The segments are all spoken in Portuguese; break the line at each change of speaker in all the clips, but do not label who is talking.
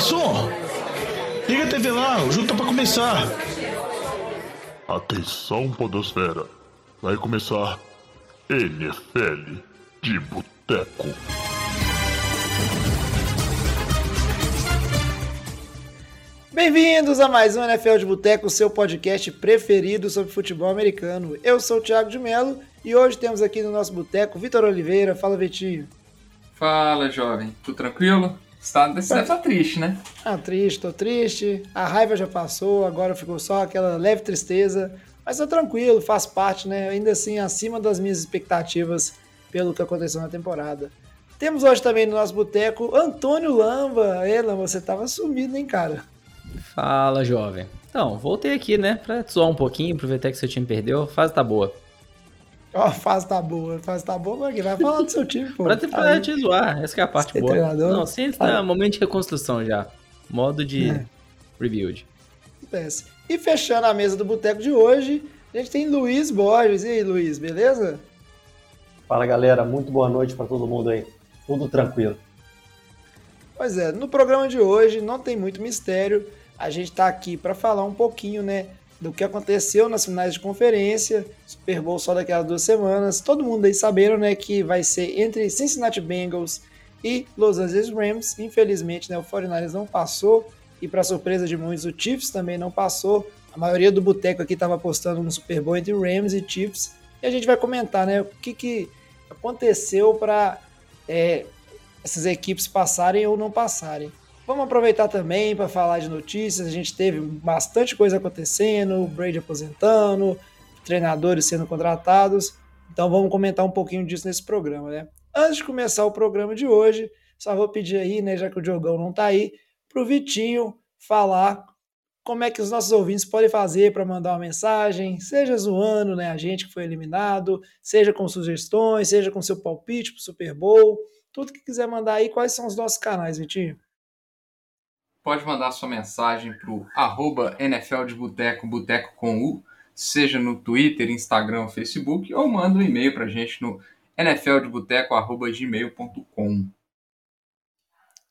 garçom! Liga a TV lá, o jogo tá pra começar.
Atenção, Podosfera. Vai começar NFL de Boteco.
Bem-vindos a mais um NFL de Boteco, seu podcast preferido sobre futebol americano. Eu sou o Thiago de Mello e hoje temos aqui no nosso boteco Vitor Oliveira. Fala, Vitinho.
Fala, jovem. Tudo tranquilo? Você, tá, você deve estar tá triste, né?
Ah, triste, tô triste. A raiva já passou, agora ficou só aquela leve tristeza. Mas tô tranquilo, faz parte, né? Ainda assim, acima das minhas expectativas pelo que aconteceu na temporada. Temos hoje também no nosso boteco Antônio Lamba. Ela, você tava sumido, hein, cara?
Fala, jovem. Então, voltei aqui, né, pra zoar um pouquinho, aproveitar que seu time perdeu. A fase tá boa.
Ó, oh, fase tá boa, fase tá boa, porque vai falar do seu time, pô.
pra, te, pra te zoar, essa é a parte Você boa. Treinador? Não, sim, tá momento de reconstrução já. Modo de é. rebuild.
Acontece. E fechando a mesa do boteco de hoje, a gente tem Luiz Borges. E aí, Luiz, beleza?
Fala, galera. Muito boa noite para todo mundo aí. Tudo tranquilo.
Pois é, no programa de hoje não tem muito mistério. A gente está aqui para falar um pouquinho, né, do que aconteceu nas finais de conferência, Super Bowl só daqui a duas semanas. Todo mundo aí saberam, né, que vai ser entre Cincinnati Bengals e Los Angeles Rams. Infelizmente, né, o 49ers não passou e para surpresa de muitos, o Chiefs também não passou. A maioria do boteco aqui estava apostando no Super Bowl entre Rams e Chiefs. E a gente vai comentar, né, o que, que aconteceu para é, essas equipes passarem ou não passarem. Vamos aproveitar também para falar de notícias. A gente teve bastante coisa acontecendo, o Brady aposentando, treinadores sendo contratados. Então vamos comentar um pouquinho disso nesse programa, né? Antes de começar o programa de hoje, só vou pedir aí, né, já que o Diogão não está aí, para o Vitinho falar como é que os nossos ouvintes podem fazer para mandar uma mensagem, seja zoando né, a gente que foi eliminado, seja com sugestões, seja com seu palpite para o Super Bowl. Tudo que quiser mandar aí, quais são os nossos canais, Vitinho?
Pode mandar sua mensagem para o arroba NFL de Boteco, Boteco com U, seja no Twitter, Instagram, Facebook, ou manda um e-mail para a gente no nfldeboteco.gmail.com.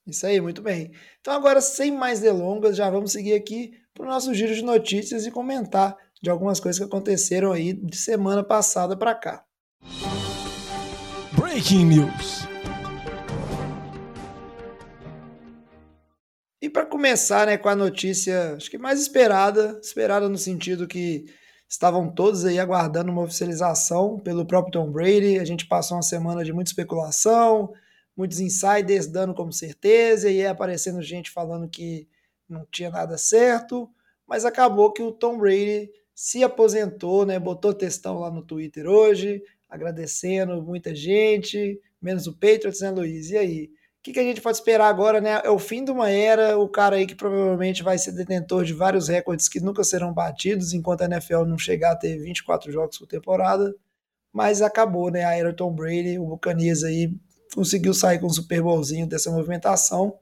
Isso aí, muito bem. Então agora, sem mais delongas, já vamos seguir aqui para o nosso giro de notícias e comentar de algumas coisas que aconteceram aí de semana passada para cá.
Breaking News.
E para começar, né, com a notícia, acho que mais esperada, esperada no sentido que estavam todos aí aguardando uma oficialização pelo próprio Tom Brady. A gente passou uma semana de muita especulação, muitos insiders dando como certeza e aparecendo gente falando que não tinha nada certo, mas acabou que o Tom Brady se aposentou, né? Botou textão lá no Twitter hoje, agradecendo muita gente, menos o Patriots, né, Luiz? E aí? O que, que, a gente pode esperar agora, né? É o fim de uma era, o cara aí que provavelmente vai ser detentor de vários recordes que nunca serão batidos enquanto a NFL não chegar a ter 24 jogos por temporada. Mas acabou, né? A era Tom Brady, o Buccaneers aí conseguiu sair com um Super Bowlzinho dessa movimentação.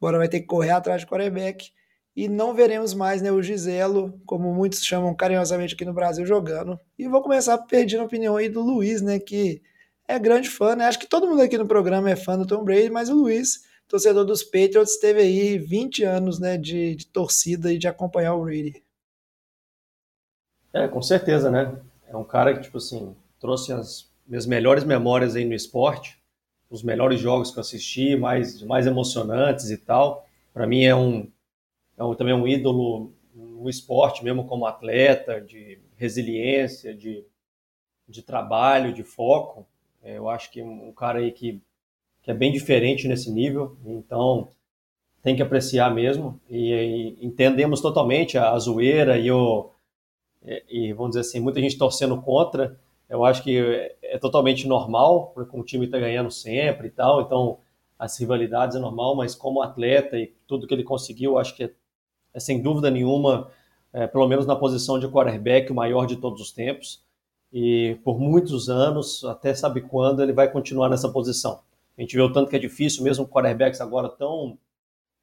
Agora vai ter que correr atrás de quarterback. E não veremos mais né, o Giselo, como muitos chamam carinhosamente aqui no Brasil, jogando. E vou começar pedindo a opinião aí do Luiz, né? Que é grande fã, né? Acho que todo mundo aqui no programa é fã do Tom Brady, mas o Luiz, torcedor dos Patriots, teve aí 20 anos né, de, de torcida e de acompanhar o Brady.
É, com certeza, né? É um cara que, tipo assim, trouxe as minhas melhores memórias aí no esporte, os melhores jogos que eu assisti, mais, mais emocionantes e tal. Para mim é um, é um, também um ídolo no esporte, mesmo como atleta, de resiliência, de, de trabalho, de foco. É, eu acho que um cara aí que, que é bem diferente nesse nível, então tem que apreciar mesmo. E, e entendemos totalmente a, a zoeira e o. E, e, vamos dizer assim, muita gente torcendo contra. Eu acho que é, é totalmente normal, porque o time está ganhando sempre e tal, então as rivalidades é normal, mas como atleta e tudo que ele conseguiu, acho que é, é sem dúvida nenhuma, é, pelo menos na posição de quarterback, o maior de todos os tempos e por muitos anos, até sabe quando, ele vai continuar nessa posição. A gente vê o tanto que é difícil, mesmo quarterbacks agora tão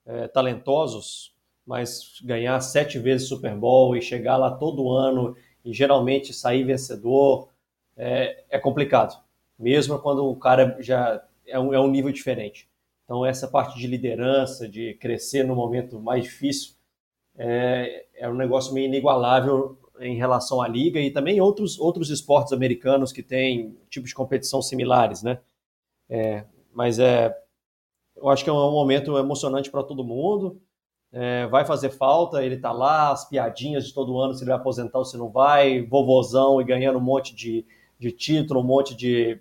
é, talentosos, mas ganhar sete vezes Super Bowl e chegar lá todo ano e geralmente sair vencedor é, é complicado, mesmo quando o cara já é um, é um nível diferente. Então, essa parte de liderança, de crescer no momento mais difícil, é, é um negócio meio inigualável em relação à liga e também outros, outros esportes americanos que têm tipos de competição similares, né? É, mas é, eu acho que é um momento emocionante para todo mundo. É, vai fazer falta, ele tá lá, as piadinhas de todo ano, se ele vai aposentar ou se não vai, vovozão e ganhando um monte de, de título, um monte de,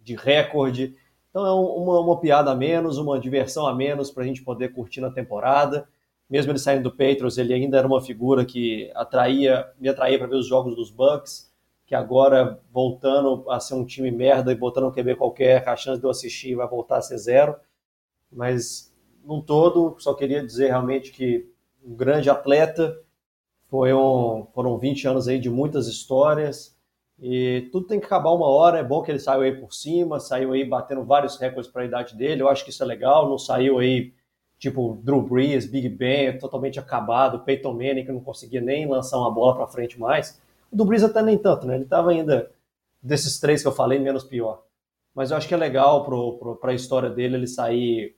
de recorde. Então é uma, uma piada a menos, uma diversão a menos para a gente poder curtir na temporada. Mesmo ele saindo do Patriots, ele ainda era uma figura que atraía, me atraía para ver os jogos dos Bucks, que agora voltando a ser um time merda e botando um QB qualquer, a chance de eu assistir vai voltar a ser zero. Mas, num todo, só queria dizer realmente que um grande atleta, foi um, foram 20 anos aí de muitas histórias, e tudo tem que acabar uma hora. É bom que ele saiu aí por cima, saiu aí batendo vários recordes para a idade dele. Eu acho que isso é legal. Não saiu aí tipo Drew Brees, Big Ben, totalmente acabado. Peyton Manning que não conseguia nem lançar uma bola para frente mais. O Drew Brees até nem tanto, né? Ele estava ainda desses três que eu falei menos pior. Mas eu acho que é legal para a história dele ele sair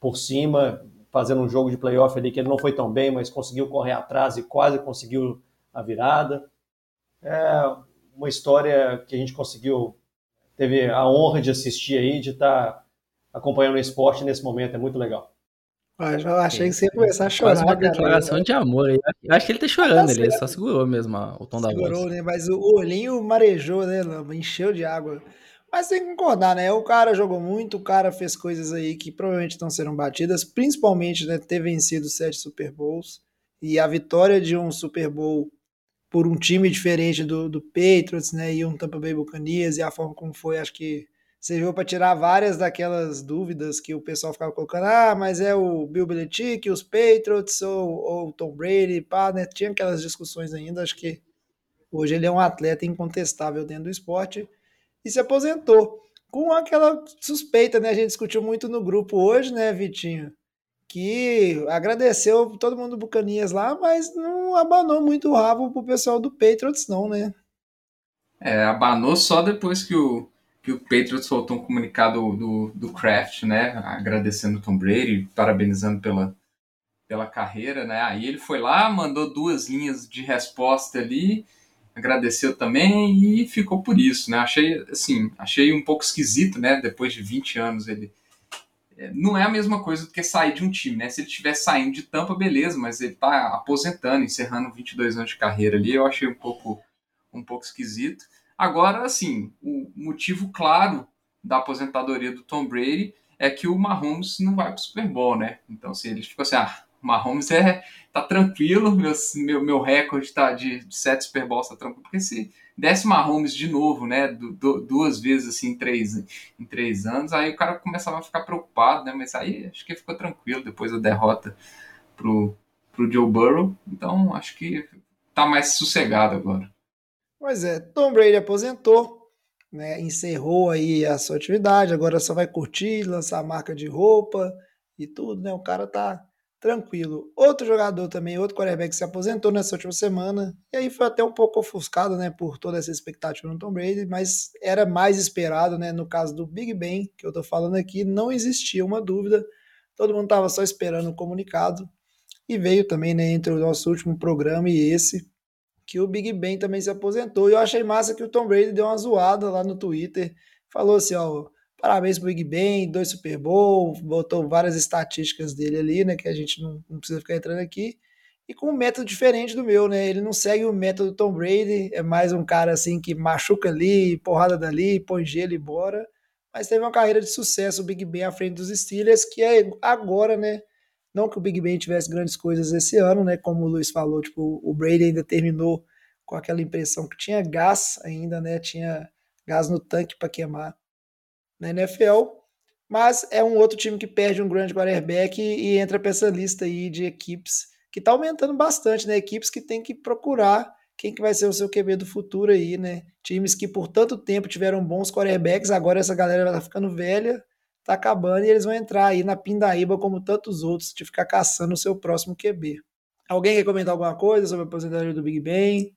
por cima, fazendo um jogo de playoff ali que ele não foi tão bem, mas conseguiu correr atrás e quase conseguiu a virada. É, uma história que a gente conseguiu, teve a honra de assistir aí, de estar tá acompanhando o esporte nesse momento, é muito legal.
Ah, já achei que você ia começar a chorar.
Quase uma declaração de amor aí. Eu acho que ele tá chorando, ele só segurou mesmo o tom da voz. Segurou,
né? Mas o olhinho marejou, né? Encheu de água. Mas tem que concordar, né? O cara jogou muito, o cara fez coisas aí que provavelmente estão sendo batidas, principalmente né, ter vencido sete Super Bowls. E a vitória de um Super Bowl por um time diferente do, do Patriots, né, e um Tampa Bay Buccaneers, e a forma como foi, acho que serviu para tirar várias daquelas dúvidas que o pessoal ficava colocando, ah, mas é o Bill Belichick, os Patriots, ou, ou o Tom Brady, pá, né, tinha aquelas discussões ainda, acho que hoje ele é um atleta incontestável dentro do esporte, e se aposentou, com aquela suspeita, né, a gente discutiu muito no grupo hoje, né, Vitinho, que agradeceu todo mundo do Bucanias lá, mas não abanou muito o rabo pro pessoal do Patriots, não, né?
É, abanou só depois que o, que o Patriots soltou um comunicado do, do Kraft, né? Agradecendo o Tom Brady, parabenizando pela, pela carreira, né? Aí ele foi lá, mandou duas linhas de resposta ali, agradeceu também e ficou por isso, né? Achei, assim, achei um pouco esquisito, né? Depois de 20 anos ele é, não é a mesma coisa do que sair de um time, né? Se ele estivesse saindo de Tampa, beleza, mas ele tá aposentando, encerrando 22 anos de carreira ali, eu achei um pouco, um pouco esquisito. Agora, assim, o motivo claro da aposentadoria do Tom Brady é que o Mahomes não vai para o Super Bowl, né? Então, se assim, ele ficou assim, ah, o Mahomes é, tá tranquilo, meu, meu, meu recorde tá de, sete Super Bowls tá tranquilo, porque se desse Mahomes de novo, né, du duas vezes assim em três, em três anos, aí o cara começava a ficar preocupado, né, mas aí acho que ficou tranquilo depois da derrota pro, pro Joe Burrow, então acho que tá mais sossegado agora.
Pois é, Tom Brady aposentou, né, encerrou aí a sua atividade, agora só vai curtir, lançar marca de roupa e tudo, né, o cara tá tranquilo. Outro jogador também, outro quarterback se aposentou nessa última semana, e aí foi até um pouco ofuscado, né, por toda essa expectativa no Tom Brady, mas era mais esperado, né, no caso do Big Ben, que eu tô falando aqui, não existia uma dúvida, todo mundo tava só esperando o comunicado, e veio também, né, entre o nosso último programa e esse, que o Big Ben também se aposentou, e eu achei massa que o Tom Brady deu uma zoada lá no Twitter, falou assim, ó, Parabéns pro Big Ben, dois Super Bowl, botou várias estatísticas dele ali, né? Que a gente não, não, precisa ficar entrando aqui. E com um método diferente do meu, né? Ele não segue o método Tom Brady, é mais um cara assim que machuca ali, porrada dali, põe gelo e bora. Mas teve uma carreira de sucesso o Big Ben à frente dos Steelers, que é agora, né? Não que o Big Ben tivesse grandes coisas esse ano, né? Como o Luiz falou, tipo, o Brady ainda terminou com aquela impressão que tinha gás ainda, né? Tinha gás no tanque para queimar na NFL, mas é um outro time que perde um grande quarterback e, e entra para essa lista aí de equipes que está aumentando bastante, né? Equipes que tem que procurar quem que vai ser o seu QB do futuro aí, né? Times que por tanto tempo tiveram bons quarterbacks, agora essa galera vai tá ficando velha, tá acabando e eles vão entrar aí na pindaíba como tantos outros de ficar caçando o seu próximo QB. Alguém quer comentar alguma coisa sobre a aposentadoria do Big Ben?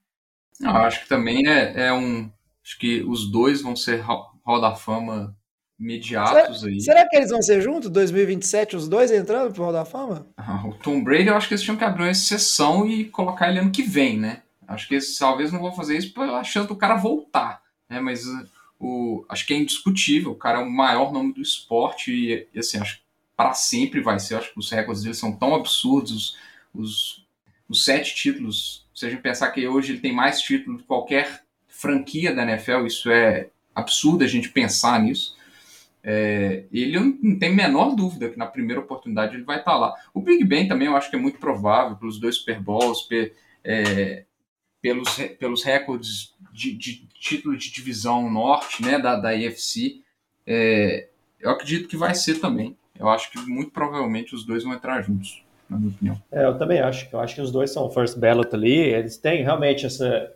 Eu acho que também é, é um. Acho que os dois vão ser Hall da Fama imediatos
será,
aí.
Será que eles vão ser juntos? 2027, os dois entrando pro Hall da Fama?
Ah, o Tom Brady, eu acho que eles tinham que abrir uma exceção e colocar ele ano que vem, né? Acho que eles talvez não vão fazer isso pela chance do cara voltar, né? Mas o, acho que é indiscutível. O cara é o maior nome do esporte e, e assim, acho que para sempre vai ser. Acho que os recordes dele são tão absurdos. Os, os sete títulos, se a gente pensar que hoje ele tem mais títulos que qualquer franquia da NFL, isso é absurdo a gente pensar nisso. É, ele não tem menor dúvida que na primeira oportunidade ele vai estar lá. O Big Ben também eu acho que é muito provável, pelos dois Super Bowls, pe, é, pelos, pelos recordes de, de, título de divisão norte né, da, da IFC. É, eu acredito que vai ser também. Eu acho que muito provavelmente os dois vão entrar juntos, na minha opinião.
É, eu também acho. Eu acho que os dois são first ballot ali. Eles têm realmente essa,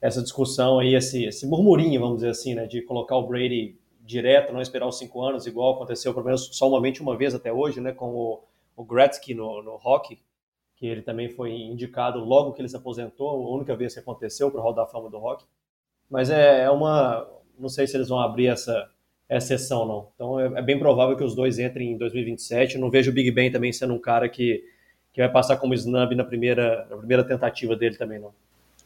essa discussão aí, esse, esse murmurinho, vamos dizer assim, né, de colocar o Brady direto, não esperar os cinco anos, igual aconteceu pelo menos somente uma vez até hoje, né, com o, o Gretzky no, no hockey, que ele também foi indicado logo que ele se aposentou, a única vez que aconteceu para o Hall da Fama do hockey. Mas é, é, uma, não sei se eles vão abrir essa, exceção não. Então é, é, bem provável que os dois entrem em 2027. Eu não vejo o Big Ben também sendo um cara que, que vai passar como snub na primeira, na primeira tentativa dele também não.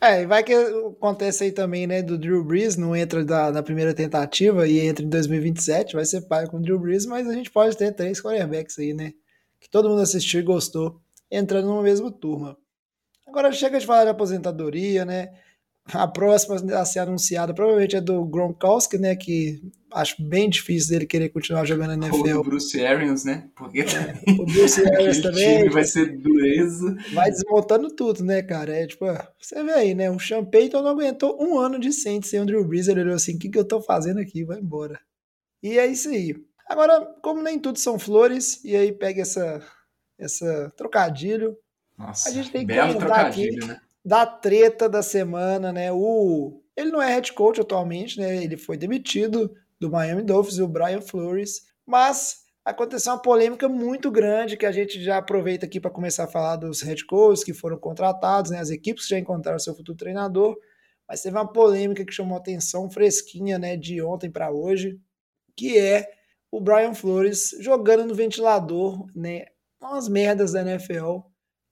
É, e vai que acontece aí também, né, do Drew Brees, não entra da, na primeira tentativa e entra em 2027, vai ser pai com o Drew Brees, mas a gente pode ter três quarterbacks aí, né, que todo mundo assistiu e gostou, entrando numa mesma turma. Agora chega de falar de aposentadoria, né, a próxima a ser anunciada provavelmente é do Gronkowski, né? Que acho bem difícil dele querer continuar jogando na NFL.
Ou do Bruce Arians, né?
Porque é, o Bruce Arians também.
vai ser dureza.
Vai desmontando tudo, né, cara? É tipo, você vê aí, né? O Sean Payton não aguentou um ano de sem o Drew Brees. Ele olhou assim: o que, que eu tô fazendo aqui? Vai embora. E é isso aí. Agora, como nem tudo são flores, e aí pega essa, essa trocadilho.
Nossa,
a gente tem
que belo trocadilho, aqui, né?
da treta da semana, né? O ele não é head coach atualmente, né? Ele foi demitido do Miami Dolphins, o Brian Flores, mas aconteceu uma polêmica muito grande que a gente já aproveita aqui para começar a falar dos head coaches que foram contratados, né? As equipes que já encontraram seu futuro treinador, mas teve uma polêmica que chamou atenção fresquinha, né, de ontem para hoje, que é o Brian Flores jogando no ventilador, né? Umas merdas da NFL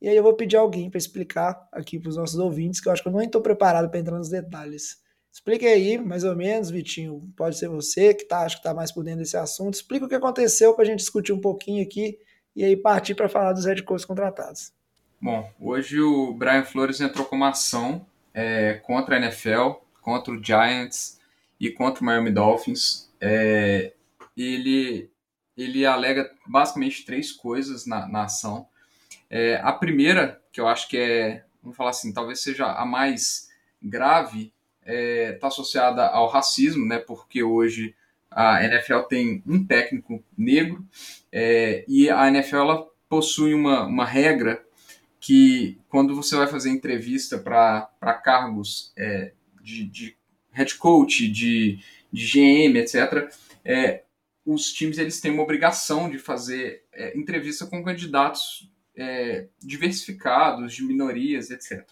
e aí eu vou pedir alguém para explicar aqui para os nossos ouvintes, que eu acho que eu não estou preparado para entrar nos detalhes. Explique aí, mais ou menos, Vitinho. Pode ser você que tá, acho que está mais por dentro desse assunto. Explica o que aconteceu para a gente discutir um pouquinho aqui e aí partir para falar dos head coaches contratados.
Bom, hoje o Brian Flores entrou com uma ação é, contra a NFL, contra o Giants e contra o Miami Dolphins. É, ele, ele alega basicamente três coisas na, na ação. É, a primeira, que eu acho que é, vamos falar assim, talvez seja a mais grave, está é, tá associada ao racismo, né? Porque hoje a NFL tem um técnico negro é, e a NFL possui uma, uma regra que quando você vai fazer entrevista para cargos é, de, de head coach, de, de GM, etc., é, os times eles têm uma obrigação de fazer é, entrevista com candidatos é, diversificados, de minorias, etc.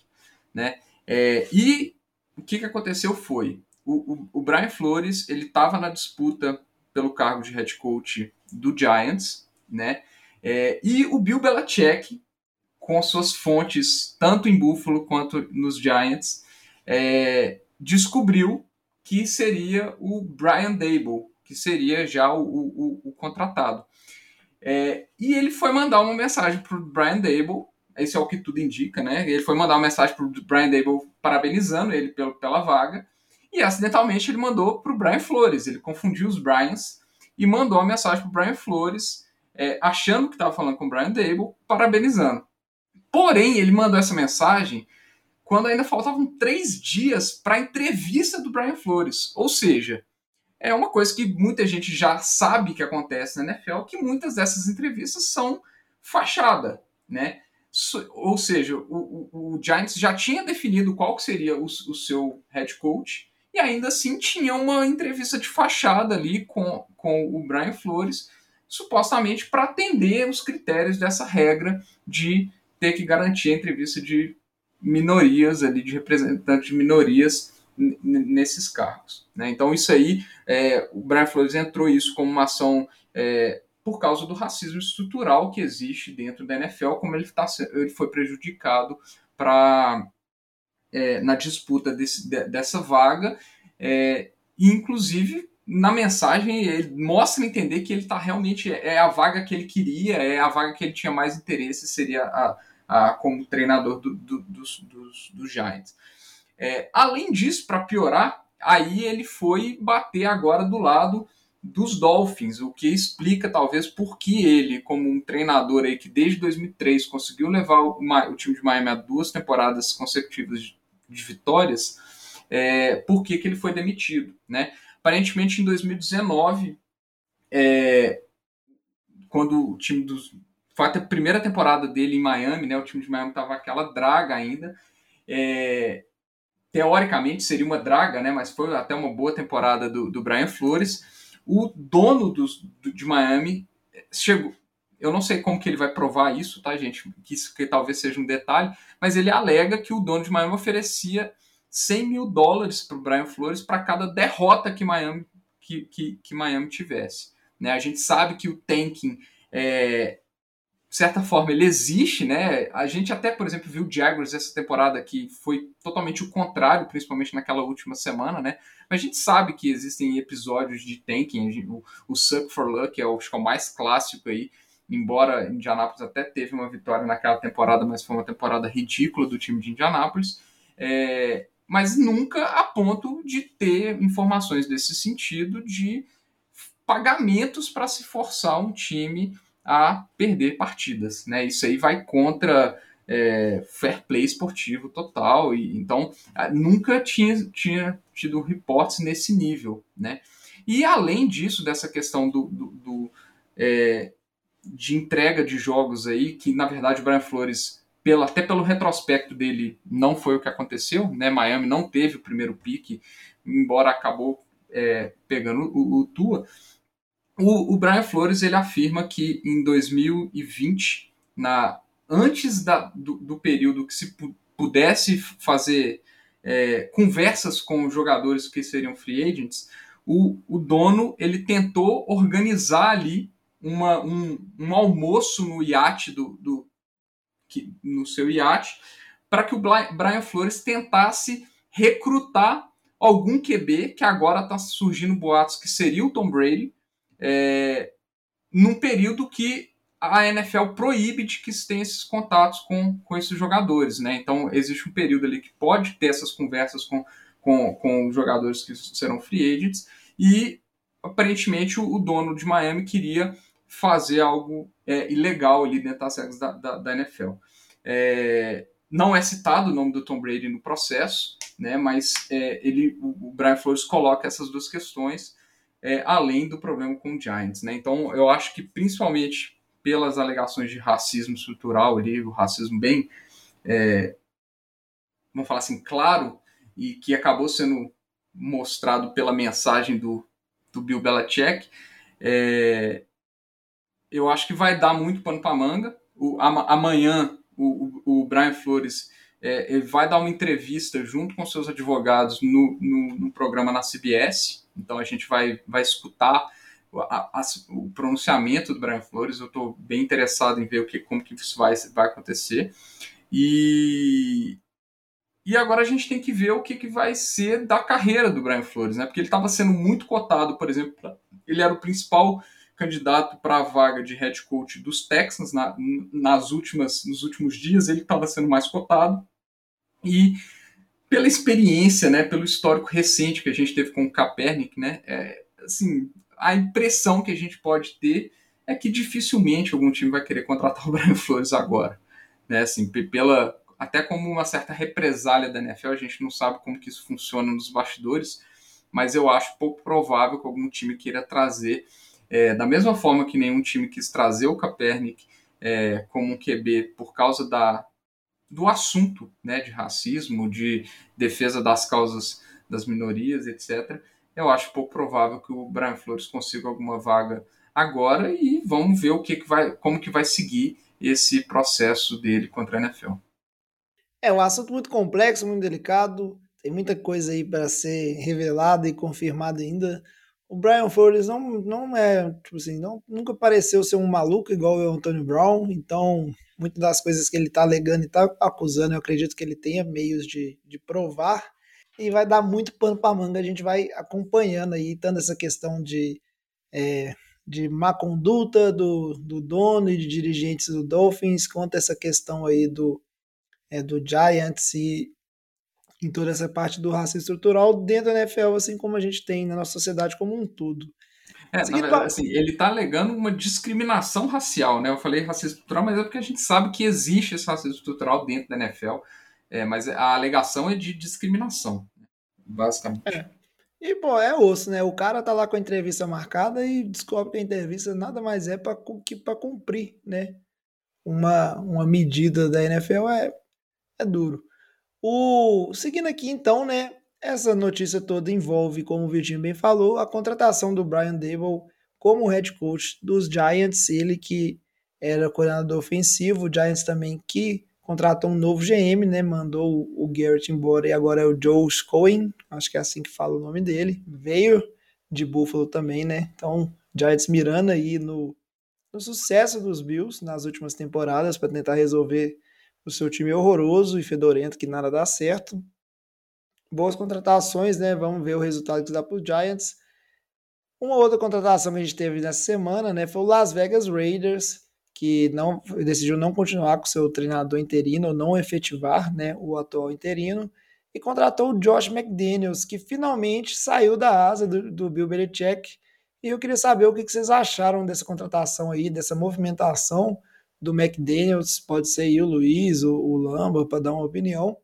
Né? É, e o que, que aconteceu foi, o, o, o Brian Flores ele estava na disputa pelo cargo de head coach do Giants, né? É, e o Bill Belichick, com suas fontes tanto em Buffalo quanto nos Giants, é, descobriu que seria o Brian Dable, que seria já o, o, o contratado. É, e ele foi mandar uma mensagem para o Brian Dable, esse é o que tudo indica, né? Ele foi mandar uma mensagem para o Brian Dable parabenizando ele pelo, pela vaga, e acidentalmente ele mandou para o Brian Flores. Ele confundiu os Bryans e mandou uma mensagem para o Brian Flores, é, achando que estava falando com o Brian Dable, parabenizando. Porém, ele mandou essa mensagem quando ainda faltavam três dias para a entrevista do Brian Flores. Ou seja, é uma coisa que muita gente já sabe que acontece na NFL, que muitas dessas entrevistas são fachada, né? Ou seja, o, o, o Giants já tinha definido qual seria o, o, seu head coach e ainda assim tinha uma entrevista de fachada ali com, com o Brian Flores, supostamente para atender os critérios dessa regra de ter que garantir a entrevista de minorias ali, de representantes de minorias nesses cargos. Né? Então, isso aí, é, o Brian Flores entrou isso como uma ação é, por causa do racismo estrutural que existe dentro da NFL, como ele, tá, ele foi prejudicado pra, é, na disputa desse, de, dessa vaga, é, inclusive na mensagem ele mostra entender que ele está realmente é a vaga que ele queria, é a vaga que ele tinha mais interesse, seria a, a como treinador do, do, dos, dos, dos Giants. É, além disso, para piorar, aí ele foi bater agora do lado dos Dolphins, o que explica talvez por que ele, como um treinador aí que desde 2003 conseguiu levar o, o time de Miami a duas temporadas consecutivas de, de vitórias, é, por que, que ele foi demitido, né? Aparentemente em 2019, é, quando o time dos foi a primeira temporada dele em Miami, né? O time de Miami estava aquela draga ainda. É, teoricamente seria uma draga, né? Mas foi até uma boa temporada do, do Brian Flores. O dono dos, do, de Miami chegou. Eu não sei como que ele vai provar isso, tá, gente? Que isso que talvez seja um detalhe, mas ele alega que o dono de Miami oferecia 100 mil dólares para o Brian Flores para cada derrota que Miami, que, que, que, Miami tivesse. Né? A gente sabe que o tanking é, de certa forma, ele existe, né? A gente até, por exemplo, viu o Jaguars essa temporada que foi totalmente o contrário, principalmente naquela última semana, né? Mas a gente sabe que existem episódios de tanking, o, o Suck for Luck é o, acho que é o mais clássico aí, embora Indianapolis até teve uma vitória naquela temporada, mas foi uma temporada ridícula do time de Indianapolis, é, mas nunca a ponto de ter informações desse sentido de pagamentos para se forçar um time a perder partidas. Né? Isso aí vai contra é, fair play esportivo total. E, então, nunca tinha, tinha tido reportes nesse nível. Né? E além disso, dessa questão do, do, do é, de entrega de jogos aí, que na verdade o Brian Flores, pelo, até pelo retrospecto dele, não foi o que aconteceu. Né? Miami não teve o primeiro pique, embora acabou é, pegando o, o Tua. O, o Brian Flores ele afirma que em 2020, na, antes da, do, do período que se pudesse fazer é, conversas com jogadores que seriam free agents, o, o dono ele tentou organizar ali uma, um, um almoço no iate do, do que, no seu iate para que o Brian Flores tentasse recrutar algum QB que agora está surgindo boatos que seria o Tom Brady é, num período que a NFL proíbe de que se tenha esses contatos com, com esses jogadores, né? Então existe um período ali que pode ter essas conversas com, com, com jogadores que serão free agents e aparentemente o, o dono de Miami queria fazer algo é, ilegal ali dentro das regras da, da, da NFL. É, não é citado o nome do Tom Brady no processo, né? Mas é, ele, o, o Brian Flores coloca essas duas questões é, além do problema com o Giants. Né? Então, eu acho que principalmente pelas alegações de racismo estrutural, ali, o racismo bem, é, vamos falar assim, claro, e que acabou sendo mostrado pela mensagem do, do Bill Belichick, é, eu acho que vai dar muito pano para manga. O, amanhã, o, o, o Brian Flores é, ele vai dar uma entrevista junto com seus advogados no, no, no programa na CBS. Então a gente vai, vai escutar a, a, o pronunciamento do Brian Flores. Eu estou bem interessado em ver o que, como que isso vai, vai acontecer. E, e agora a gente tem que ver o que, que vai ser da carreira do Brian Flores, né? Porque ele estava sendo muito cotado, por exemplo, ele era o principal candidato para a vaga de head coach dos Texans na, nas últimas, nos últimos dias, ele estava sendo mais cotado. E pela experiência, né, pelo histórico recente que a gente teve com o Kaepernick, né, é, assim, a impressão que a gente pode ter é que dificilmente algum time vai querer contratar o Brian Flores agora, né, assim, pela até como uma certa represália da NFL, a gente não sabe como que isso funciona nos bastidores, mas eu acho pouco provável que algum time queira trazer, é, da mesma forma que nenhum time quis trazer o Kaepernick é, como um QB por causa da, do assunto né, de racismo, de defesa das causas das minorias, etc., eu acho pouco provável que o Brian Flores consiga alguma vaga agora e vamos ver o que, que vai, como que vai seguir esse processo dele contra a NFL.
É um assunto muito complexo, muito delicado. Tem muita coisa aí para ser revelada e confirmada ainda. O Brian Flores não, não é, tipo assim, não, nunca pareceu ser um maluco igual o Antônio Brown, então muitas das coisas que ele está alegando e está acusando, eu acredito que ele tenha meios de, de provar e vai dar muito pano para manga. A gente vai acompanhando aí, tanto essa questão de, é, de má conduta do, do dono e de dirigentes do Dolphins, quanto essa questão aí do, é, do Giants e em toda essa parte do racismo estrutural dentro da NFL, assim como a gente tem na nossa sociedade como um todo.
É, na verdade, assim, ele está alegando uma discriminação racial, né? Eu falei racismo estrutural, mas é porque a gente sabe que existe esse racismo estrutural dentro da NFL, é, mas a alegação é de discriminação, basicamente.
É. E, pô, é osso, né? O cara tá lá com a entrevista marcada e descobre que a entrevista nada mais é para que para cumprir, né? Uma, uma medida da NFL é, é duro. O, seguindo aqui, então, né? Essa notícia toda envolve, como o Vitinho bem falou, a contratação do Brian Dable como head coach dos Giants, ele que era coordenador ofensivo, o Giants também que contratou um novo GM, né? Mandou o Garrett embora e agora é o Joe Cohen, acho que é assim que fala o nome dele. Veio de Buffalo também, né? Então, Giants mirando aí no, no sucesso dos Bills nas últimas temporadas para tentar resolver o seu time horroroso e fedorento que nada dá certo. Boas contratações, né? Vamos ver o resultado que dá para os Giants. Uma outra contratação que a gente teve nessa semana, né, foi o Las Vegas Raiders, que não decidiu não continuar com seu treinador interino, não efetivar, né, o atual interino, e contratou o Josh McDaniels, que finalmente saiu da asa do, do Bill Belichick. E eu queria saber o que vocês acharam dessa contratação aí, dessa movimentação do McDaniels, pode ser o Luiz, o, o Lamba, para dar uma opinião,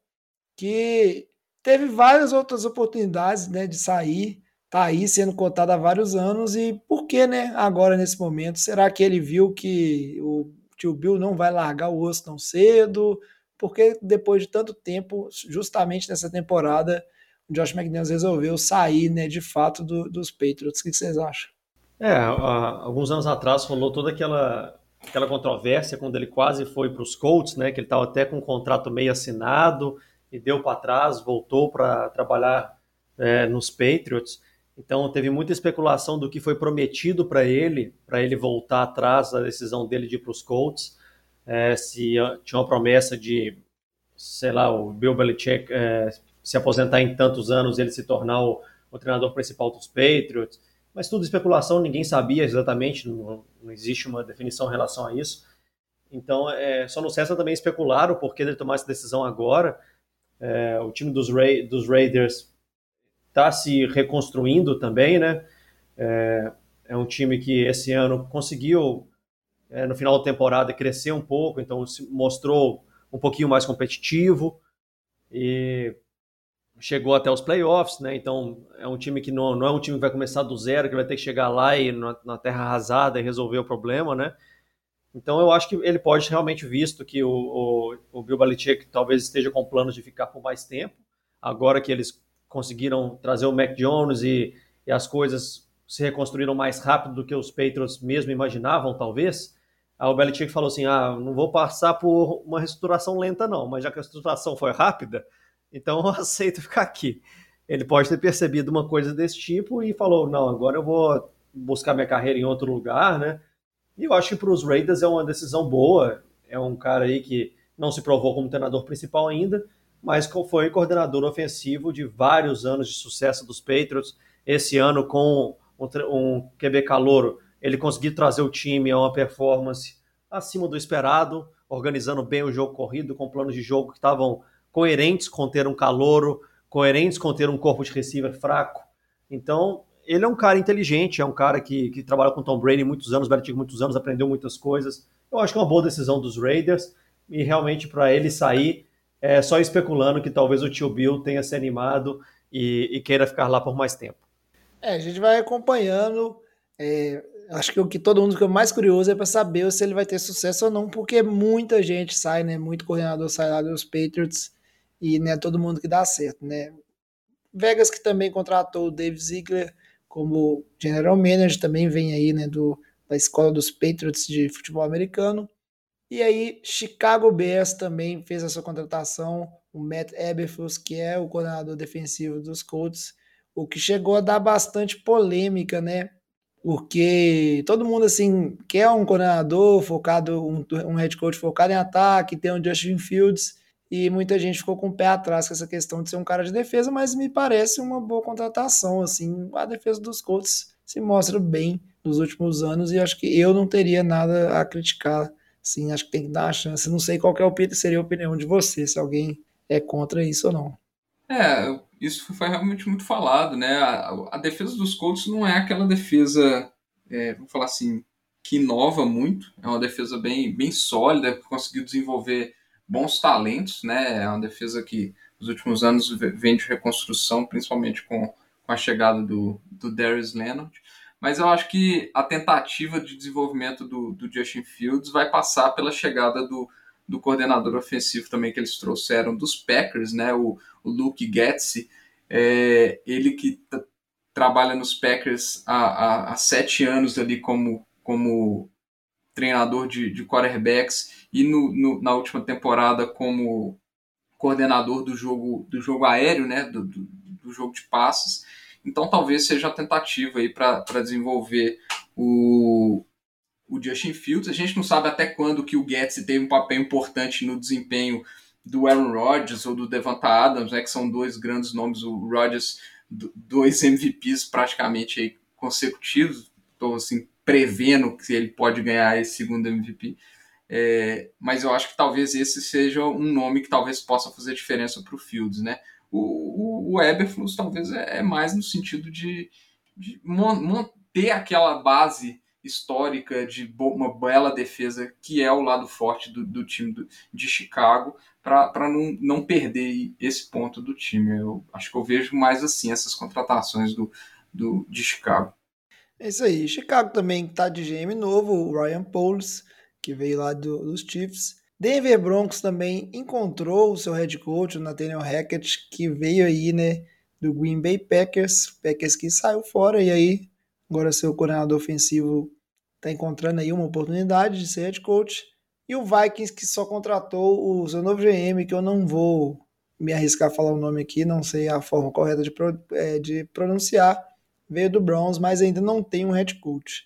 que teve várias outras oportunidades né, de sair, tá aí sendo cotado há vários anos, e por que né, agora nesse momento? Será que ele viu que o tio Bill não vai largar o osso tão cedo? Porque depois de tanto tempo, justamente nessa temporada, o Josh McDaniels resolveu sair né, de fato do, dos Patriots. O que vocês acham?
É, alguns anos atrás rolou toda aquela aquela controvérsia quando ele quase foi para os Colts, né, que ele estava até com um contrato meio assinado e deu para trás, voltou para trabalhar é, nos Patriots. Então teve muita especulação do que foi prometido para ele, para ele voltar atrás da decisão dele de ir para os Colts. É, se tinha uma promessa de, sei lá, o Bill Belichick é, se aposentar em tantos anos, ele se tornar o, o treinador principal dos Patriots mas tudo especulação, ninguém sabia exatamente, não, não existe uma definição em relação a isso. Então, é, só no César também especular o porquê dele tomar essa decisão agora. É, o time dos, Ra dos Raiders está se reconstruindo também, né? É, é, um time que esse ano conseguiu, é, no final da temporada, crescer um pouco, então se mostrou um pouquinho mais competitivo. E chegou até os playoffs, né? Então é um time que não, não é um time que vai começar do zero, que vai ter que chegar lá e na, na terra arrasada e resolver o problema, né? Então eu acho que ele pode realmente visto que o, o, o Bill Belichick talvez esteja com planos de ficar por mais tempo, agora que eles conseguiram trazer o Mac Jones e, e as coisas se reconstruíram mais rápido do que os Patriots mesmo imaginavam, talvez. O Belichick falou assim: ah, não vou passar por uma reestruturação lenta, não, mas já que a reestruturação foi rápida, então eu aceito ficar aqui. Ele pode ter percebido uma coisa desse tipo e falou: não, agora eu vou buscar minha carreira em outro lugar, né? E eu acho que para os Raiders é uma decisão boa. É um cara aí que não se provou como treinador principal ainda, mas foi coordenador ofensivo de vários anos de sucesso dos Patriots. Esse ano, com um QB calouro, ele conseguiu trazer o time a uma performance acima do esperado, organizando bem o jogo corrido, com planos de jogo que estavam coerentes com ter um calouro, coerentes com ter um corpo de receiver fraco. Então, ele é um cara inteligente, é um cara que, que trabalha com Tom Brady muitos anos, Belichick muitos anos, aprendeu muitas coisas. Eu acho que é uma boa decisão dos Raiders e realmente para ele sair, é só especulando que talvez o tio Bill tenha se animado e, e queira ficar lá por mais tempo.
É, a gente vai acompanhando. É, acho que o que todo mundo fica mais curioso é para saber se ele vai ter sucesso ou não, porque muita gente sai, né? Muito coordenador sai lá dos Patriots e não é todo mundo que dá certo, né? Vegas que também contratou o Dave Ziegler como general manager, também vem aí, né, do, da escola dos Patriots de futebol americano. E aí, Chicago Bears também fez a sua contratação o Matt Eberflus, que é o coordenador defensivo dos Colts, o que chegou a dar bastante polêmica, né? Porque todo mundo assim quer um coordenador focado, um, um head coach focado em ataque, tem um Justin Fields, e muita gente ficou com o pé atrás com essa questão de ser um cara de defesa, mas me parece uma boa contratação, assim, a defesa dos Colts se mostra bem nos últimos anos e acho que eu não teria nada a criticar, sim, acho que tem que dar uma chance, não sei qual é seria a opinião de você, se alguém é contra isso ou não.
É, isso foi realmente muito falado, né? A, a defesa dos Colts não é aquela defesa, é, vamos falar assim, que inova muito. É uma defesa bem, bem sólida, que conseguiu desenvolver bons talentos, né? É uma defesa que nos últimos anos vem de reconstrução, principalmente com, com a chegada do, do Darius Leonard. Mas eu acho que a tentativa de desenvolvimento do, do Justin Fields vai passar pela chegada do, do coordenador ofensivo também que eles trouxeram dos Packers, né? O, o Luke Getz, é, ele que trabalha nos Packers há, há, há, sete anos ali como, como treinador de, de quarterbacks e no, no, na última temporada como coordenador do jogo, do jogo aéreo, né, do, do, do jogo de passes. Então talvez seja a tentativa aí para desenvolver o, o Justin Fields. A gente não sabe até quando que o Getz teve um papel importante no desempenho do Aaron Rodgers ou do Devonta Adams, né, que são dois grandes nomes, o Rodgers, dois MVPs praticamente aí consecutivos, estou assim, prevendo que ele pode ganhar esse segundo MVP, é, mas eu acho que talvez esse seja um nome que talvez possa fazer diferença para o Fields, né? O, o, o Eberflus talvez é, é, mais no sentido de, de manter aquela base histórica de uma bela defesa que é o lado forte do, do time do, de Chicago para não, não perder esse ponto do time. Eu acho que eu vejo mais assim essas contratações do, do, de Chicago.
É isso aí. Chicago também está de GM novo, o Ryan Poles, que veio lá do, dos Chiefs. Denver Broncos também encontrou o seu head coach, o Nathaniel Hackett, que veio aí, né, do Green Bay Packers, Packers que saiu fora e aí agora seu coordenador ofensivo está encontrando aí uma oportunidade de ser head coach. E o Vikings que só contratou o seu novo GM, que eu não vou me arriscar a falar o nome aqui, não sei a forma correta de, é, de pronunciar, veio do Browns, mas ainda não tem um head coach.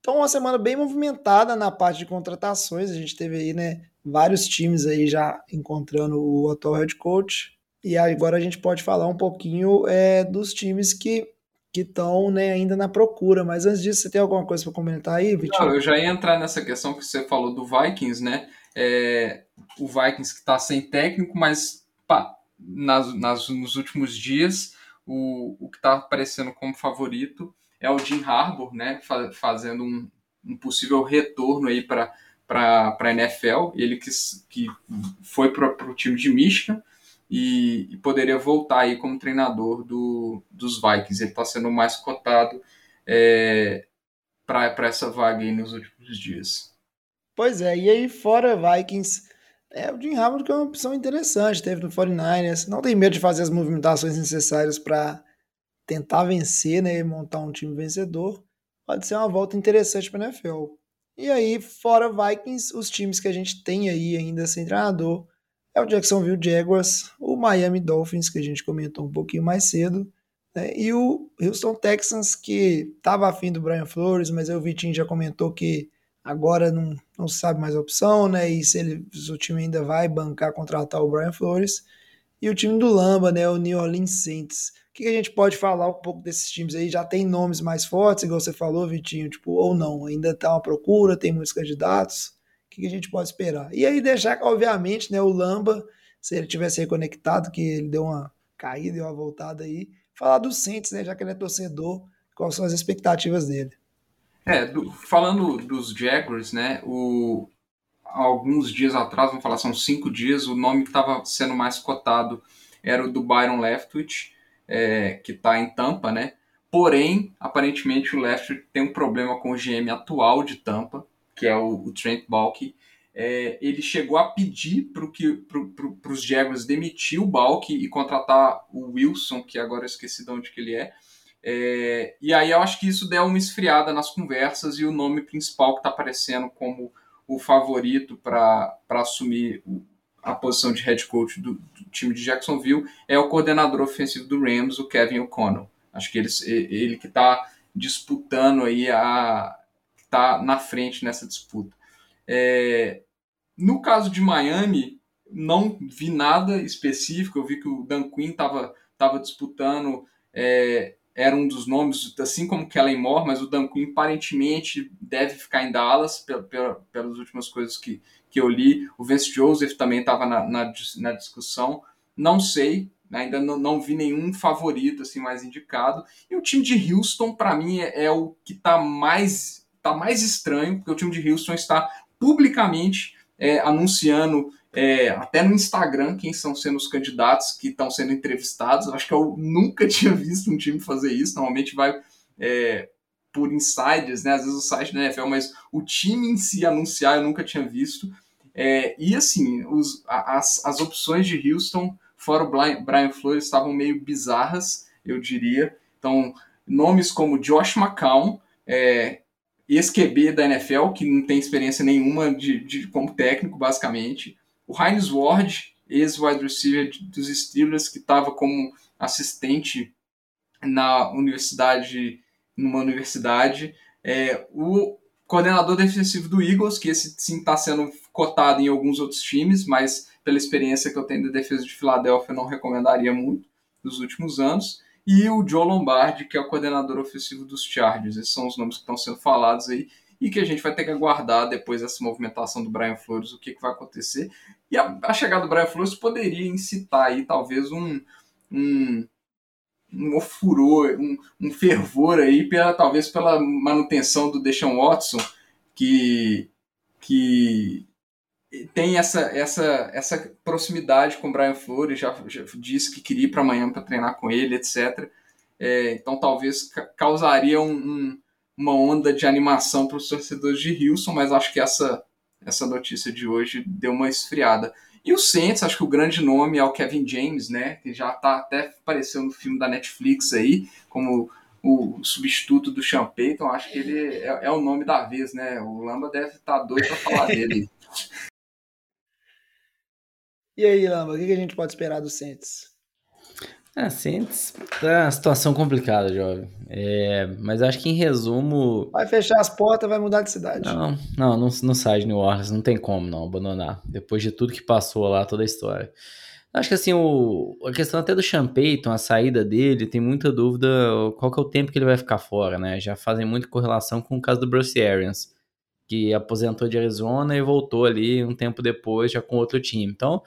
Então, uma semana bem movimentada na parte de contratações. A gente teve aí, né, vários times aí já encontrando o atual head coach. E agora a gente pode falar um pouquinho é, dos times que que estão né, ainda na procura. Mas antes disso, você tem alguma coisa para comentar aí, Vitinho?
Não, eu já ia entrar nessa questão que você falou do Vikings, né? É, o Vikings que está sem técnico, mas pá, nas, nas, nos últimos dias o, o que está aparecendo como favorito é o Jim Harbour, né? Fazendo um, um possível retorno aí para para a NFL, ele que, que foi para o time de Michigan, e, e poderia voltar aí como treinador do, dos Vikings. Ele está sendo mais cotado é, para essa vaga aí nos últimos dias.
Pois é, e aí fora Vikings, é, o Jim Harbaugh que é uma opção interessante, teve no 49ers, não tem medo de fazer as movimentações necessárias para tentar vencer, né, e montar um time vencedor, pode ser uma volta interessante para a NFL. E aí, fora Vikings, os times que a gente tem aí ainda sem treinador, é o Jacksonville Jaguars, o Miami Dolphins, que a gente comentou um pouquinho mais cedo, né? e o Houston Texans, que estava afim do Brian Flores, mas aí o Vitinho já comentou que agora não, não sabe mais a opção, né? E se, ele, se o time ainda vai bancar contratar o Brian Flores. E o time do Lamba, né? O New Orleans Saints. O que, a gente pode falar um pouco desses times aí? Já tem nomes mais fortes, igual você falou, Vitinho, tipo, ou não? Ainda está uma procura, tem muitos candidatos que, que a gente pode esperar? E aí deixar, obviamente, né, o Lamba, se ele tivesse reconectado, que ele deu uma caída, deu uma voltada aí, falar do Saints, né, já que ele é torcedor, quais são as expectativas dele.
É, do, falando dos Jaguars, né, o, alguns dias atrás, vamos falar, são cinco dias, o nome que estava sendo mais cotado era o do Byron Leftwich, é, que está em Tampa, né, porém, aparentemente o Leftwich tem um problema com o GM atual de Tampa, que é o, o Trent Balk, é, ele chegou a pedir para pro, pro, os Jaguars demitir o Balk e contratar o Wilson, que agora eu esqueci de onde que ele é. é. E aí eu acho que isso deu uma esfriada nas conversas e o nome principal que está aparecendo como o favorito para assumir a posição de head coach do, do, time de Jacksonville é o coordenador ofensivo do Rams, o Kevin O'Connell. Acho que ele, ele que está disputando aí a está na frente nessa disputa. É, no caso de Miami, não vi nada específico. Eu vi que o Dan Quinn estava tava disputando, é, era um dos nomes, assim como Kellen Moore, mas o Dan Quinn aparentemente deve ficar em Dallas, pelas últimas coisas que, que eu li. O Vance Joseph também estava na, na, na, discussão. Não sei, ainda não, não, vi nenhum favorito assim mais indicado. E o time de Houston, para mim, é, é, o que está mais, tá mais estranho, porque o time de Houston está publicamente é, anunciando é, até no Instagram quem estão sendo os candidatos que estão sendo entrevistados. Acho que eu nunca tinha visto um time fazer isso. Normalmente vai é, por insiders, né? Às vezes o site da NFL, mas o time em si anunciar eu nunca tinha visto. É, e assim, os, as, as opções de Houston, fora o Brian, Brian Flores, estavam meio bizarras, eu diria. Então, nomes como Josh McCown, é, ex-QB da NFL, que não tem experiência nenhuma de, de como técnico, basicamente o Heinz Ward, ex-wide receiver dos Steelers, que estava como assistente na universidade, numa universidade, é, o coordenador defensivo do Eagles, que esse sim está sendo cotado em alguns outros times, mas pela experiência que eu tenho da defesa de Filadélfia, não recomendaria muito nos últimos anos. E o Joe Lombardi, que é o coordenador ofensivo dos Chargers. Esses são os nomes que estão sendo falados aí e que a gente vai ter que aguardar depois dessa movimentação do Brian Flores, o que, que vai acontecer. E a, a, chegada do Brian Flores poderia incitar aí talvez um, um, um furor, um, um fervor aí, pela, talvez pela manutenção do Deshaun Watson, que, que tem essa, essa, essa proximidade com o Brian Flores, já, já disse que queria ir para amanhã para treinar com ele, etc. É, então talvez causaria um, um uma onda de animação para os torcedores de Houston, mas acho que essa, essa notícia de hoje deu uma esfriada. E o Saints, acho que o grande nome é o Kevin James, né? Que já está até aparecendo no filme da Netflix aí, como o substituto do Sean Payton. Acho que ele é, é o nome da vez, né? O Lamba deve estar tá doido para falar dele.
E aí, Lamba, o que a gente pode esperar do Saints?
Ah, Saints tá uma situação complicada, jovem. É, mas acho que em resumo.
Vai fechar as portas, vai mudar de cidade.
Não, não, não, não sai de New Orleans, não tem como não abandonar. Depois de tudo que passou lá, toda a história. Acho que assim, o, a questão até do Sean Payton, a saída dele, tem muita dúvida qual que é o tempo que ele vai ficar fora, né? Já fazem muita correlação com o caso do Bruce Arians, que aposentou de Arizona e voltou ali um tempo depois já com outro time. Então,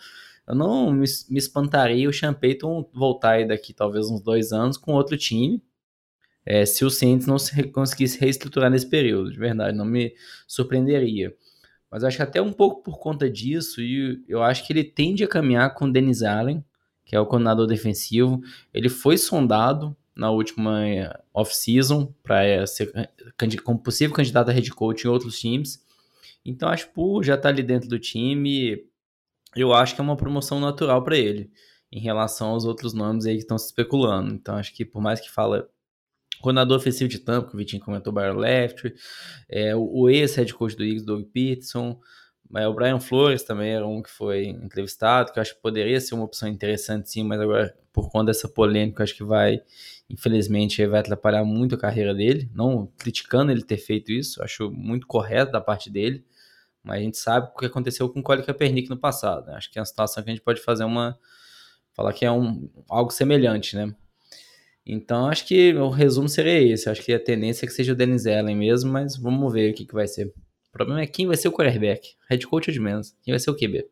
eu não me, me espantaria o Sean Payton voltar aí daqui talvez uns dois anos com outro time, é, se o Saints não se, conseguisse reestruturar nesse período, de verdade, não me surpreenderia. Mas acho que até um pouco por conta disso, e eu acho que ele tende a caminhar com o Dennis Allen, que é o coordenador defensivo. Ele foi sondado na última eh, off-season para eh, ser como possível candidato a head coach em outros times. Então acho que já estar tá ali dentro do time, eu acho que é uma promoção natural para ele, em relação aos outros nomes aí que estão se especulando. Então, acho que por mais que fala coordenador ofensivo de Tampa, que o Vitinho comentou, Byron Left, é, o, ex-head coach do Eagles, Doug Peterson, é, o Brian Flores também era um que foi entrevistado, que eu acho que poderia ser uma opção interessante sim, mas agora, por conta dessa polêmica, acho que vai, infelizmente, vai atrapalhar muito a carreira dele, não criticando ele ter feito isso, acho muito correto da parte dele, mas a gente sabe o que aconteceu com o Colin Kaepernick no passado. Né? Acho que é uma situação que a gente pode fazer uma. falar que é um, algo semelhante, né? Então acho que o resumo seria esse. Acho que a tendência é que seja o Dennis Allen mesmo, mas vamos ver o que, que vai ser. O problema é quem vai ser o quarterback. Head coach é de menos. Quem vai ser o QB?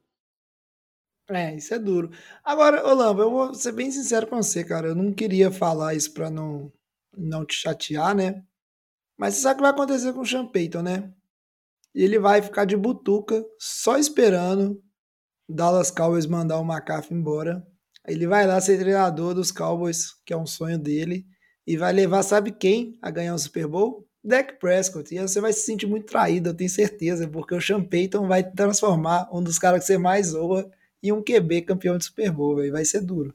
É, isso é duro. Agora, Olamba, eu vou ser bem sincero com você, cara. Eu não queria falar isso pra não, não te chatear, né? Mas você sabe o que vai acontecer com o Sean Payton, né? E ele vai ficar de butuca, só esperando Dallas Cowboys mandar o McCaffrey embora. Ele vai lá ser treinador dos Cowboys, que é um sonho dele, e vai levar, sabe quem, a ganhar o Super Bowl? Dak Prescott. E você vai se sentir muito traído, eu tenho certeza, porque o Sean Payton vai transformar um dos caras que você mais zoa em um QB campeão de Super Bowl, véio. vai ser duro.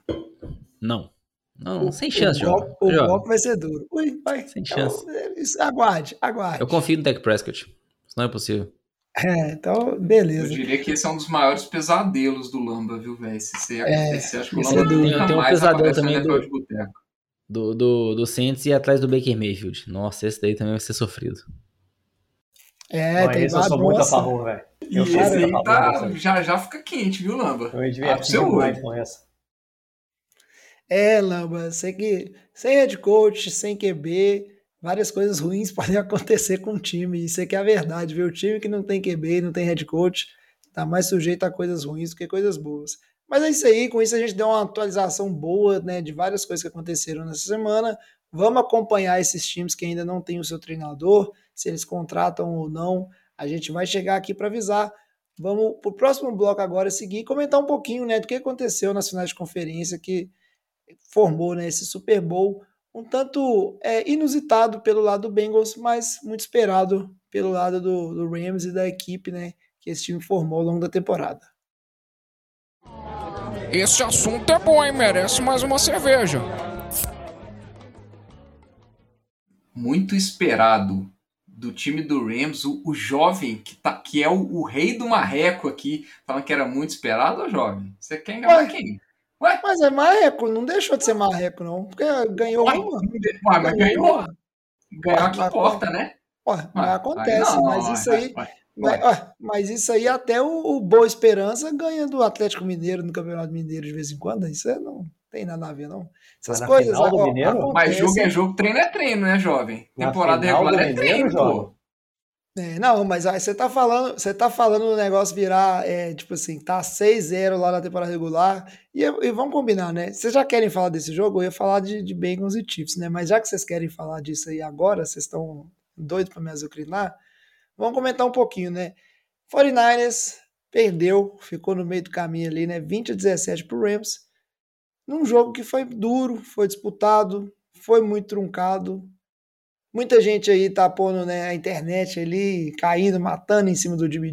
Não. Não, o, sem chance,
João. O golpe vai ser duro. Ui, vai.
Sem chance.
Então, aguarde, aguarde.
Eu confio no Dak Prescott. Isso não é possível.
É, então,
Eu
beleza.
diria que esse é um dos maiores pesadelos do Lamba, viu, velho? Se você
É,
acontecer, acho que o
esse
Lamba
é do-
nunca
Tem um
mais
pesadelo também do-. Do, do, do Saints e atrás do Baker Mayfield. Nossa, esse daí também vai ser sofrido.
É,
Mas
tem
esse eu sou muito a favor, velho.
E
Eu
esse aí tá, já, já fica quente, viu, Lamba?
Eu me diverti com essa.
É, Lamba, sei que sem head coach, sem QB, várias coisas ruins podem acontecer com o time. Isso aqui é a verdade, viu? O time que não tem QB, não tem head coach, tá mais sujeito a coisas ruins do que coisas boas. Mas é isso aí, com isso a gente deu uma atualização boa, né, de várias coisas que aconteceram nessa semana. Vamos acompanhar esses times que ainda não têm o seu treinador, se eles contratam ou não. A gente vai chegar aqui para avisar. Vamos para o próximo bloco agora seguir e comentar um pouquinho, né, do que aconteceu nas finais de conferência que formou né, esse Super Bowl, um tanto é, inusitado pelo lado do Bengals, mas muito esperado pelo lado do, do Rams e da equipe né, que esse time formou ao longo da temporada.
Esse assunto é bom, hein? Merece mais uma cerveja.
Muito esperado do time do Rams, o, o jovem que, tá, que é o, o rei do marreco aqui, falando que era muito esperado, ô jovem? Você quer enganar
Ué.
quem? Ué,
Mas é marreco, não deixou de ser marreco, não, porque ganhou
ué,
uma.
ué, mas ganhou.
uma.
Ganhar que importa, né?
Ué, mas
Ué,
acontece,
não,
mas isso aí.
ué,
Mas, ué, mas isso aí até o, o Boa Esperança ganha do Atlético Mineiro no Campeonato Mineiro de vez em quando. Isso aí não tem nada a ver, não. Essas
Mas
coisas.
final do
ó,
Mineiro?
Mas jogo é jogo, treino é treino, né, jovem? Temporada regular é treino,
jovem?
pô.
É, não, mas aí você tá falando, você tá falando do negócio virar, é, tipo assim, tá 6-0 lá na temporada regular. E, e vamos combinar, né? Vocês já querem falar desse jogo? Eu ia falar de, de Bengals e Chiefs, né? Mas já que vocês querem falar disso aí agora, vocês estão doidos pra me azucrinar, vamos comentar um pouquinho, né? 49ers perdeu, ficou no meio do caminho ali, né? 20 a 17 pro Rams. Num jogo que foi duro, foi disputado, foi muito truncado, Muita gente aí tá pondo né, a internet ali, caindo, matando em cima do Jimmy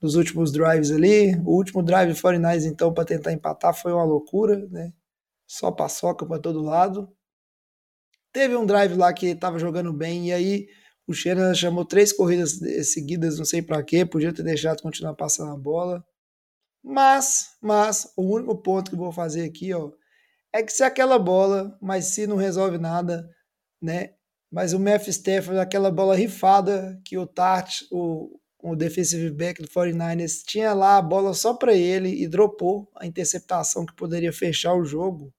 nos últimos drives ali. O último drive do 49 então, para tentar empatar, foi uma loucura, né? Só paçoca para todo lado. Teve um drive lá que tava jogando bem, e aí o Shannon chamou três corridas seguidas, não sei para quê, podia ter deixado continuar passando a bola. Mas, mas, o único ponto que eu vou fazer aqui, ó, é que se aquela bola, mas se não resolve nada, né? Mas o Matthew Stafford, aquela bola rifada que o Tart, o, o defensive back do 49ers, tinha lá a bola só para ele e dropou a interceptação que poderia fechar o jogo.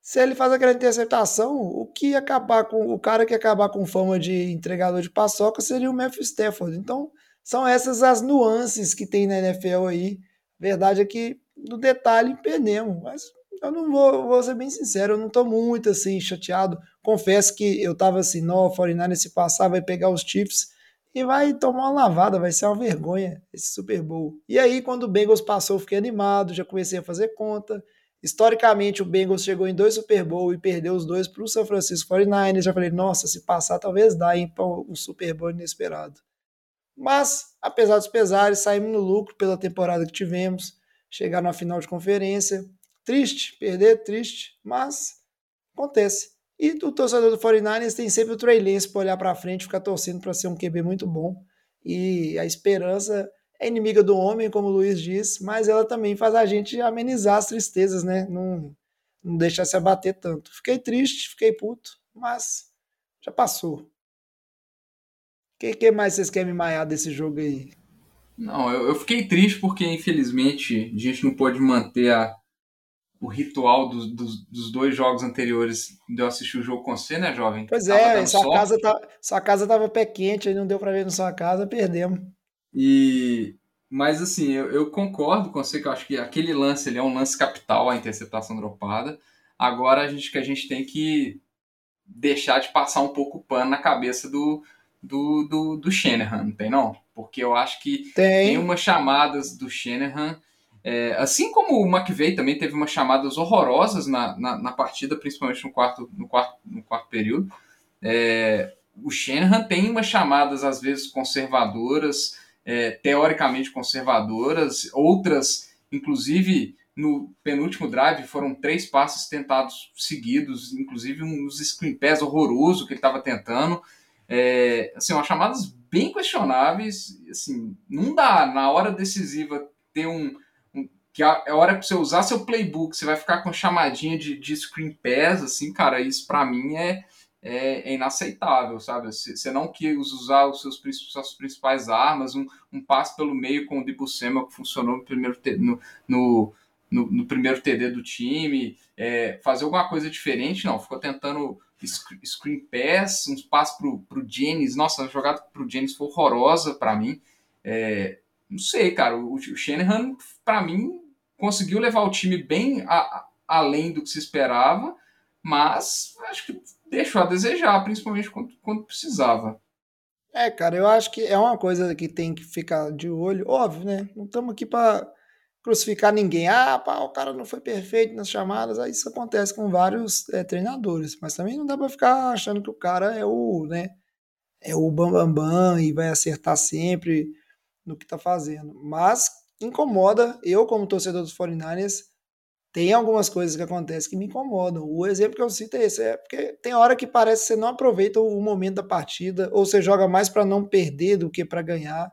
Se ele faz aquela interceptação, o que acabar com o cara que acabar com fama de entregador de paçoca seria o Matthew Stafford. Então, são essas as nuances que tem na NFL aí. Verdade é que no detalhe perdemos, mas eu não vou, vou ser bem sincero, eu não tô muito assim chateado. Confesso que eu tava assim, não, o 49 se passar vai pegar os Chiefs e vai tomar uma lavada, vai ser uma vergonha esse Super Bowl. E aí quando o Bengals passou, eu fiquei animado, já comecei a fazer conta. Historicamente, o Bengals chegou em dois Super Bowl e perdeu os dois para o São Francisco 49ers. Já falei, nossa, se passar, talvez dá para um Super Bowl inesperado. Mas, apesar dos pesares, saímos no lucro pela temporada que tivemos. Chegar na final de conferência. Triste, perder, triste, mas acontece. E o torcedor do 49ers tem sempre o Trey Lance para olhar para frente, ficar torcendo para ser um QB muito bom. E a esperança é inimiga do homem, como o Luiz diz, mas ela também faz a gente amenizar as tristezas, né? Não, não deixar se abater tanto. Fiquei triste, fiquei puto, mas já passou. O que, que, mais vocês querem me maiar desse jogo aí?
Não, eu, eu, fiquei triste porque, infelizmente, a gente não pôde manter a, o ritual dos, dos, dos, dois jogos anteriores de eu assistir o jogo com você, né, jovem?
Pois é, sua casa, tá, sua casa tava pé quente, aí não deu para ver na sua casa, perdemos.
E mas assim, eu, eu, concordo com você que eu acho que aquele lance ele é um lance capital, a interceptação dropada. Agora a gente que a gente tem que deixar de passar um pouco o pano na cabeça do, do, do, do Shanahan, não tem não? Porque eu acho que
tem,
tem umas chamadas do Shanahan, é, assim como o McVeigh também teve umas chamadas horrorosas na, na, na partida, principalmente no quarto, no quarto, no quarto período. É, o Shanahan tem umas chamadas às vezes conservadoras, é, teoricamente conservadoras, outras, inclusive no penúltimo drive, foram três passes tentados seguidos, inclusive um dos screen pass horroroso que ele estava tentando. É, assim, umas chamadas bem questionáveis. Assim, não dá na hora decisiva ter um, um que é hora que você usar seu playbook, você vai ficar com chamadinha de, de screen pass, assim, cara, isso para mim é, é, é, inaceitável, sabe? Você não quer usar os seus suas principais armas, um, um pelo meio com o Samuel que funcionou no primeiro no, no, no, no primeiro TD do time, é, fazer alguma coisa diferente, não, ficou tentando screen pass, uns passos pro, pro Jennings, nossa, a jogada pro Jennings foi horrorosa para mim, é, não sei, cara, o, o Shanahan, para mim, conseguiu levar o time bem a, a, além do que se esperava, mas acho que deixou a desejar, principalmente quando, quando precisava.
É, cara, eu acho que é uma coisa que tem que ficar de olho. Óbvio, né? Não estamos aqui para crucificar ninguém. Ah, pá, o cara não foi perfeito nas chamadas. Aí isso acontece com vários é, treinadores. Mas também não dá para ficar achando que o cara é o, né? É o bambambam bam, bam, e vai acertar sempre no que tá fazendo. Mas incomoda, eu como torcedor dos 49ers, tem algumas coisas que acontecem que me incomodam. O exemplo que eu cito é esse, é porque tem hora que parece que você não aproveita o momento da partida, ou você joga mais para não perder do que para ganhar.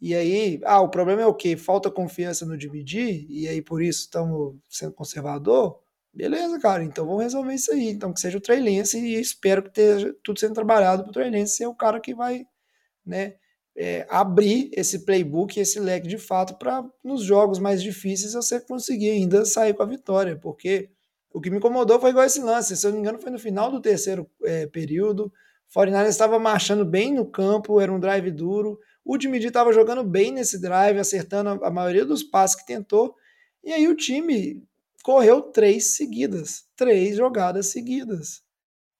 E aí, ah, o problema é o quê? Falta confiança no dividir, e aí por isso estamos sendo conservador? Beleza, cara, então vamos resolver isso aí. Então que seja o Trey Lance, e espero que esteja tudo sendo trabalhado para o Trey Lance ser o cara que vai, né, é, abrir esse playbook, esse leque de fato, para nos jogos mais difíceis você conseguir ainda sair com a vitória, porque o que me incomodou foi igual esse lance, se eu não me engano foi no final do terceiro é, período, o 49 estava marchando bem no campo, era um drive duro, o Dimidi estava jogando bem nesse drive, acertando a maioria dos passes que tentou, e aí o time correu três seguidas, três jogadas seguidas,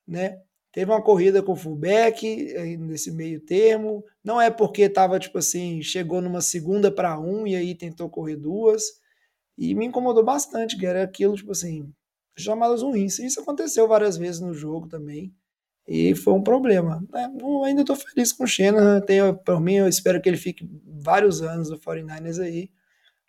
né? Teve uma corrida com o fullback eh, nesse meio termo. Não é porque estava, tipo assim, chegou numa segunda para um e aí tentou correr duas. E me incomodou bastante, que era aquilo, tipo assim, chamadas ruins. Isso aconteceu várias vezes no jogo também. E foi um problema. É, eu ainda estou feliz com o Shanahan. Tenho, por mim, eu espero que ele fique vários anos no 49ers aí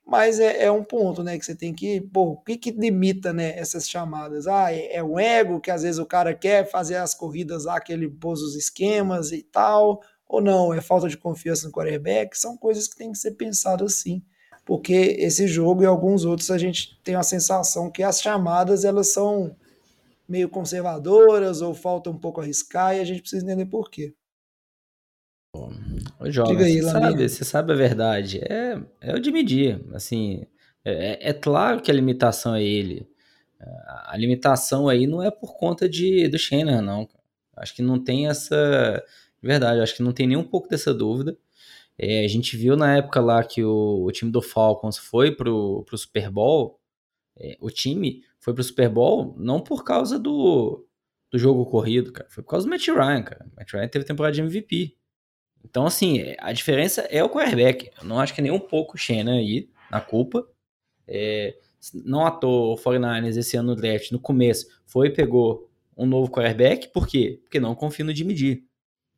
mas é, é, um ponto, né, que você tem que, pô, o que que limita, né, essas chamadas? Ah, é, é o ego, que às vezes o cara quer fazer as corridas lá, que ele pôs os esquemas e tal, ou não, é falta de confiança no quarterback, são coisas que tem que ser pensado assim, porque esse jogo e alguns outros a gente tem a sensação que as chamadas, elas são meio conservadoras, ou falta um pouco arriscar, e a gente precisa entender por quê.
Ô, Joga, aí, você, sabe, você sabe a verdade. É, é o de medir. Assim, é, é, claro que a limitação é ele. A limitação aí não é por conta de, do Shanahan, não. Acho que não tem essa. De verdade, acho que não tem nem um pouco dessa dúvida. É, a gente viu na época lá que o, o time do Falcons foi pro, pro Super Bowl. É, o time foi pro Super Bowl não por causa do, do jogo corrido, cara. Foi por causa do Matt Ryan, cara. O Matt Ryan teve temporada de MVP. Então, assim, a diferença é o quarterback. Eu não acho que é nem um pouco o Shannon aí na culpa. É, não à toa o 49ers esse ano no draft, no começo, foi e pegou um novo quarterback. Por quê? Porque não confia no Jimmy G.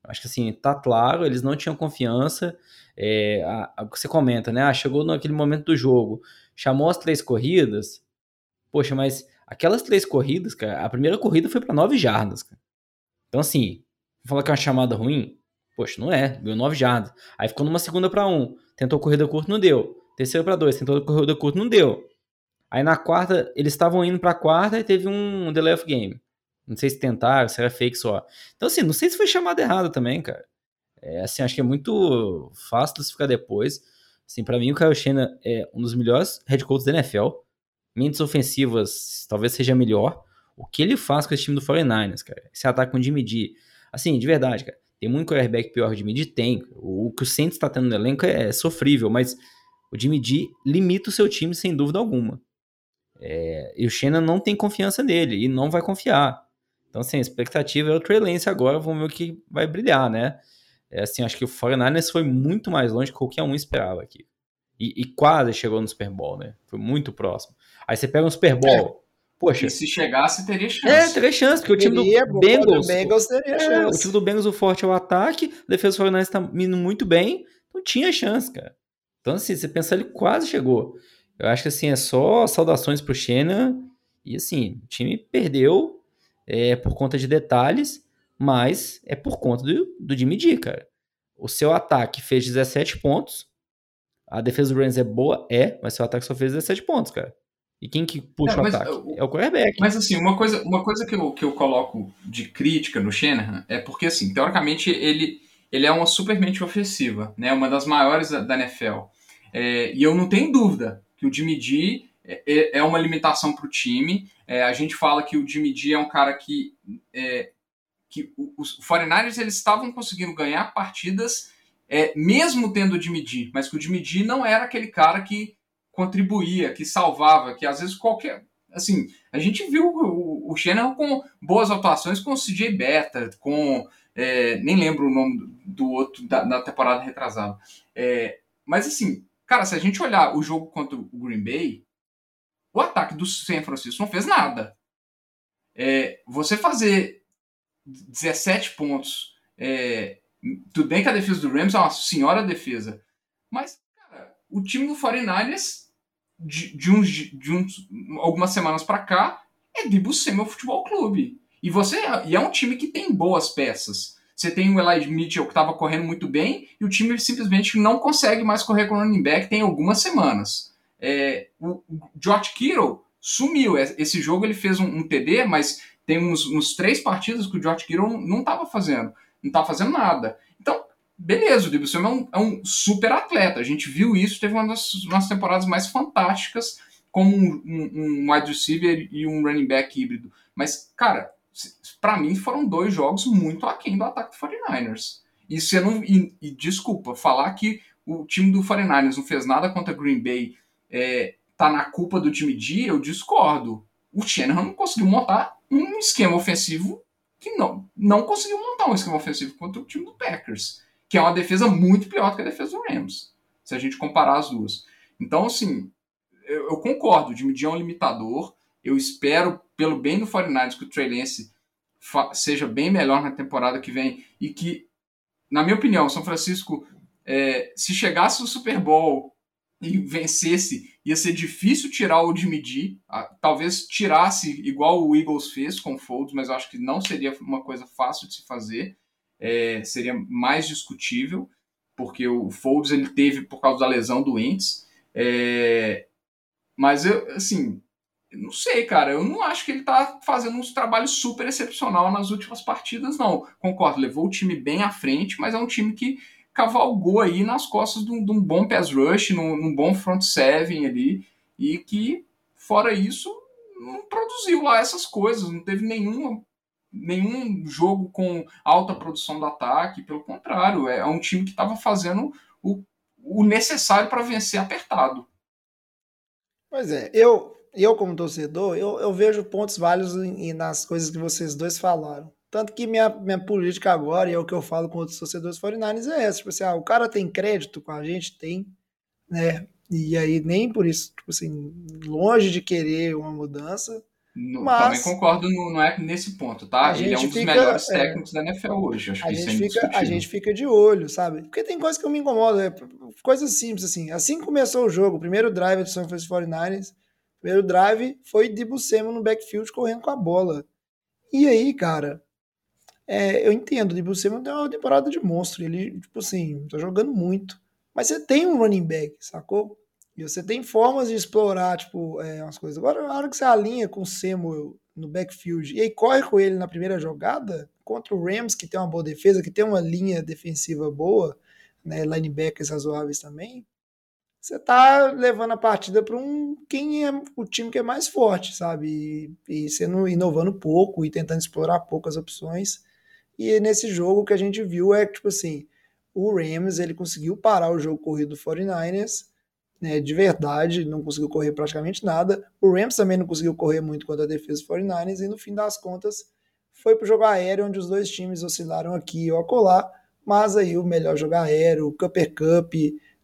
Acho que assim, tá claro, eles não tinham confiança. É, a, a, você comenta, né? Ah, chegou naquele momento do jogo, chamou as três corridas. Poxa, mas aquelas três corridas, cara, a primeira corrida foi para nove jardas, cara. Então, assim, vou falar que é uma chamada ruim, Poxa, não é, deu 9 jardas. Aí ficou numa segunda para um, tentou corrida curta, não deu. Terceiro para dois, tentou corrida curta, não deu. Aí na quarta, eles estavam indo pra quarta e teve um delay of game. Não sei se tentaram, se era fake só. Então, assim, não sei se foi chamada errada também, cara. É, assim, acho que é muito fácil classificar depois. Assim, para mim, o Kyle Shanahan é um dos melhores head coaches da NFL. Mentes ofensivas, talvez seja melhor. O que ele faz com esse time do 49ers, cara? Esse ataque com o Jimmy G. Assim, de verdade, cara. Tem muito quarterback pior de medir? Tem. O que o Saints está tendo no elenco é sofrível, mas o Jimmy G limita o seu time sem dúvida alguma. É, e o Shannon não tem confiança nele e não vai confiar. Então, assim, a expectativa é o Trey Lance agora, vamos ver o que vai brilhar, né? É, assim, acho que o 49ers foi muito mais longe que qualquer um esperava aqui. E, e, quase chegou no Super Bowl, né? Foi muito próximo. Aí você pega um Super Bowl, Poxa.
E se chegasse, teria chance.
É, teria chance, porque o time teria, do Bengals.
Bengals teria
é,
chance.
O time do Bengals, o forte é o ataque, a defesa do Fortnite está indo muito bem, não tinha chance, cara. Então, assim, você pensar, ele quase chegou. Eu acho que, assim, é só saudações pro Xena. E, assim, o time perdeu é, por conta de detalhes, mas é por conta do, do Jimmy D, cara. o seu ataque fez 17 pontos, a defesa do Rams é boa? É, mas seu ataque só fez 17 pontos, cara. E quem que puxa é, o ataque? é o quarterback.
Mas assim, uma coisa, uma coisa que, eu, que eu coloco de crítica no Shanahan é porque, assim, teoricamente ele, ele é uma supermente ofensiva, né? Uma das maiores da, da NFL. É, e eu não tenho dúvida que o Jimmy G é, é, é uma limitação para o time. É, a gente fala que o Jimmy G é um cara que, é, que os 49ers eles estavam conseguindo ganhar partidas é, mesmo tendo o Jimmy G, mas que o Jimmy G não era aquele cara que contribuía, que salvava, que às vezes qualquer. Assim, a gente viu o, o Shannon com boas atuações com o CJ Beta, com. É, nem lembro o nome do outro da, da temporada retrasada. Mas assim, cara, se a gente olhar o jogo contra o Green Bay, o ataque do San Francisco não fez nada. É, você fazer 17 pontos é, tudo bem que a defesa do Rams é uma senhora defesa. Mas, cara, o time do 49ers, de, de, uns, de uns, algumas semanas para cá, é Debo Samuel Futebol Clube. E, você, e é um time que tem boas peças. Você tem o Elijah Mitchell que estava correndo muito bem e o time simplesmente não consegue mais correr com o running back tem algumas semanas. É, o, George Kittle sumiu. É, esse jogo ele fez um, um TD, mas tem uns, uns três partidas que o George Kittle não estava fazendo não tá fazendo nada. Então, beleza, o Debo é um, é um, super atleta. A gente viu isso, teve uma das, uma das temporadas mais fantásticas como um, um, um wide receiver e um running back híbrido. Mas, cara, para mim foram dois jogos muito aquém do ataque do 49ers. E não. E, e, desculpa, falar que o time do 49ers não fez nada contra Green Bay é, tá na culpa do time de, eu discordo. O Shanahan não conseguiu montar um esquema ofensivo que não, não conseguiu montar um esquema ofensivo contra o time do Packers, que é uma defesa muito pior do que a defesa do Rams, se a gente comparar as duas. Então, assim, eu, eu concordo, o Jimmy G é um limitador, eu espero, pelo bem do 49ers, que o Trey Lance seja bem melhor na temporada que vem e que, na minha opinião, o São Francisco, é, se chegasse no Super Bowl e vencesse, ia ser difícil tirar o Jimmy G. Talvez tirasse igual o Eagles fez com o Folds, mas eu acho que não seria uma coisa fácil de se fazer. É, seria mais discutível, porque o Folds ele teve por causa da lesão doentes. É, mas eu, assim, não sei, cara. Eu não acho que ele tá fazendo um trabalho super excepcional nas últimas partidas, não. Concordo, levou o time bem à frente, mas é um time que cavalgou aí nas costas de um, de um bom pass rush, num, num, bom front seven ali, e que, fora isso, não produziu lá essas coisas, não teve nenhum, nenhum jogo com alta produção do ataque, pelo contrário, é, um time que estava fazendo o, o necessário para vencer apertado.
Pois é, eu, eu como torcedor, eu, eu vejo pontos válidos em, nas coisas que vocês dois falaram. Tanto que minha, minha política agora, e é o que eu falo com outros torcedores 49 é essa. Tipo assim, ah, o cara tem crédito com a gente? Tem, né? E aí, nem por isso, tipo assim, longe de querer uma mudança.
No, mas, também concordo, no, não é nesse ponto, tá? Ele é um dos fica, melhores é. técnicos é, da NFL hoje. Acho
a,
que
gente é fica, a gente fica de olho, sabe? Porque tem coisa que eu me incomodo, é, coisas simples assim. Assim começou o jogo, o primeiro drive do São Francisco 49ers, primeiro drive foi de Buscema no backfield correndo com a bola. E aí, cara, é, eu entendo, tipo, você não tem uma temporada de monstro, ele, tipo assim, tá jogando muito. Mas você tem um running back, sacou? E você tem formas de explorar, tipo, é, umas coisas. Agora, na hora que você alinha com o Samuel no backfield e aí corre com ele na primeira jogada, contra o Rams, que tem uma boa defesa, que tem uma linha defensiva boa, né, linebackers razoáveis também, você tá levando a partida para um quem é o time que é mais forte, sabe? E, e sendo inovando pouco e tentando explorar poucas opções. E nesse jogo que a gente viu é tipo assim, o Rams ele conseguiu parar o jogo corrido do 49ers, né, de verdade, não conseguiu correr praticamente nada. O Rams também não conseguiu correr muito contra a defesa do 49ers e no fim das contas foi para o jogo aéreo onde os dois times oscilaram aqui ou acolá, mas aí o melhor jogo aéreo, o Cupper Cup,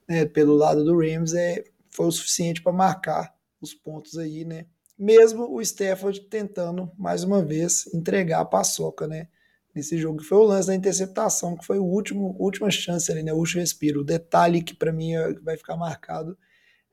né, pelo lado do Rams é, foi o suficiente para marcar os pontos aí, né? Mesmo o Stafford tentando mais uma vez entregar a paçoca, né? Nesse jogo, que foi o lance da interceptação, que foi o último, última chance ali, né? O último respiro. O detalhe que para mim é, vai ficar marcado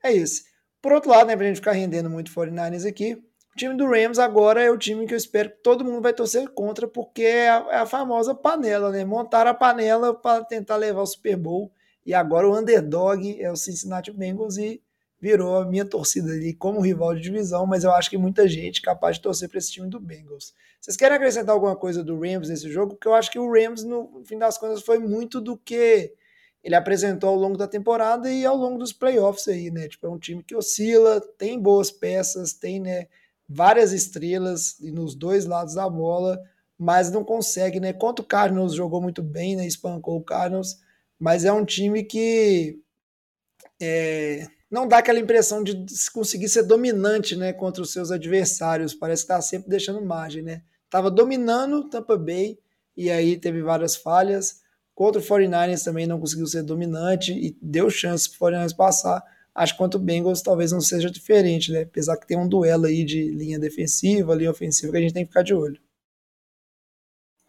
é esse. Por outro lado, né, pra gente ficar rendendo muito 49ers aqui, O time do Rams agora é o time que eu espero que todo mundo vai torcer contra, porque é a, é a famosa panela, né? Montaram a panela para tentar levar o Super Bowl. E agora o underdog é o Cincinnati Bengals e virou a minha torcida ali como rival de divisão, mas eu acho que muita gente capaz de torcer para esse time do Bengals. Vocês querem acrescentar alguma coisa do Rams nesse jogo? Porque eu acho que o Rams, no fim das contas, foi muito do que ele apresentou ao longo da temporada e ao longo dos playoffs aí, né? Tipo, é um time que oscila, tem boas peças, tem, né, várias estrelas nos dois lados da bola, mas não consegue, né? Contra o Cardinals jogou muito bem, né? Espancou o Cardinals, mas é um time que é, não dá aquela impressão de conseguir ser dominante, né, contra os seus adversários. Parece que está sempre deixando margem, né? Tava dominando Tampa Bay e aí teve várias falhas. Contra o 49ers também não conseguiu ser dominante e deu chance para o 49ers passar. Acho que quanto o Bengals talvez não seja diferente, né? Apesar que tem um duelo aí de linha defensiva, linha ofensiva que a gente tem que ficar de olho.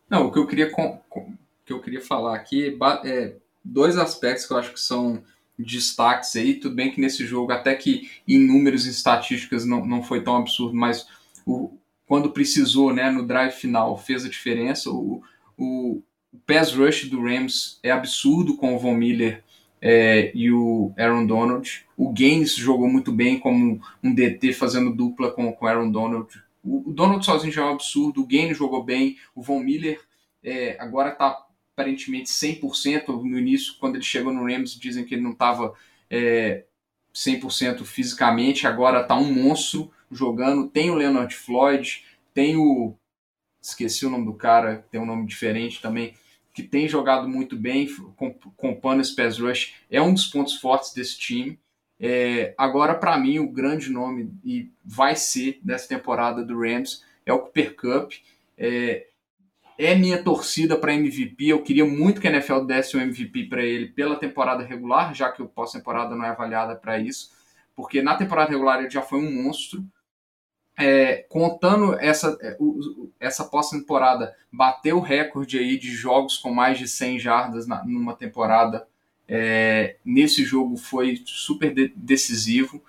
Não, o que eu queria, com, com, que eu queria falar aqui é dois aspectos que eu acho que são destaques aí. Tudo bem que nesse jogo, até que em números e estatísticas não, não foi tão absurdo, mas o, quando precisou, né, no drive final, fez a diferença. O, o, pass rush do Rams é absurdo com o Von Miller é, e o Aaron Donald. O Gaines jogou muito bem como um DT fazendo dupla com o Aaron Donald. O, o, Donald sozinho já é um absurdo, o Gaines jogou bem, o Von Miller é, agora está aparentemente 100% no início, quando ele chegou no Rams, dizem que ele não estava é, 100% fisicamente, agora está um monstro jogando. Tem o Leonard Floyd, tem o. Esqueci o nome do cara, tem um nome diferente também, que tem jogado muito bem, compando esse pass rush. É um dos pontos fortes desse time. É, agora, para mim, o grande nome, e vai ser dessa temporada do Rams, é o Cooper Cup. É, é minha torcida para MVP. Eu queria muito que a NFL desse o MVP para ele pela temporada regular, já que o pós-temporada não é avaliada para isso, porque na temporada regular ele já foi um monstro. É, contando essa, é, essa pós-temporada, bateu o recorde aí de jogos com mais de 100 jardas na, numa temporada. É, nesse jogo foi super de, decisivo.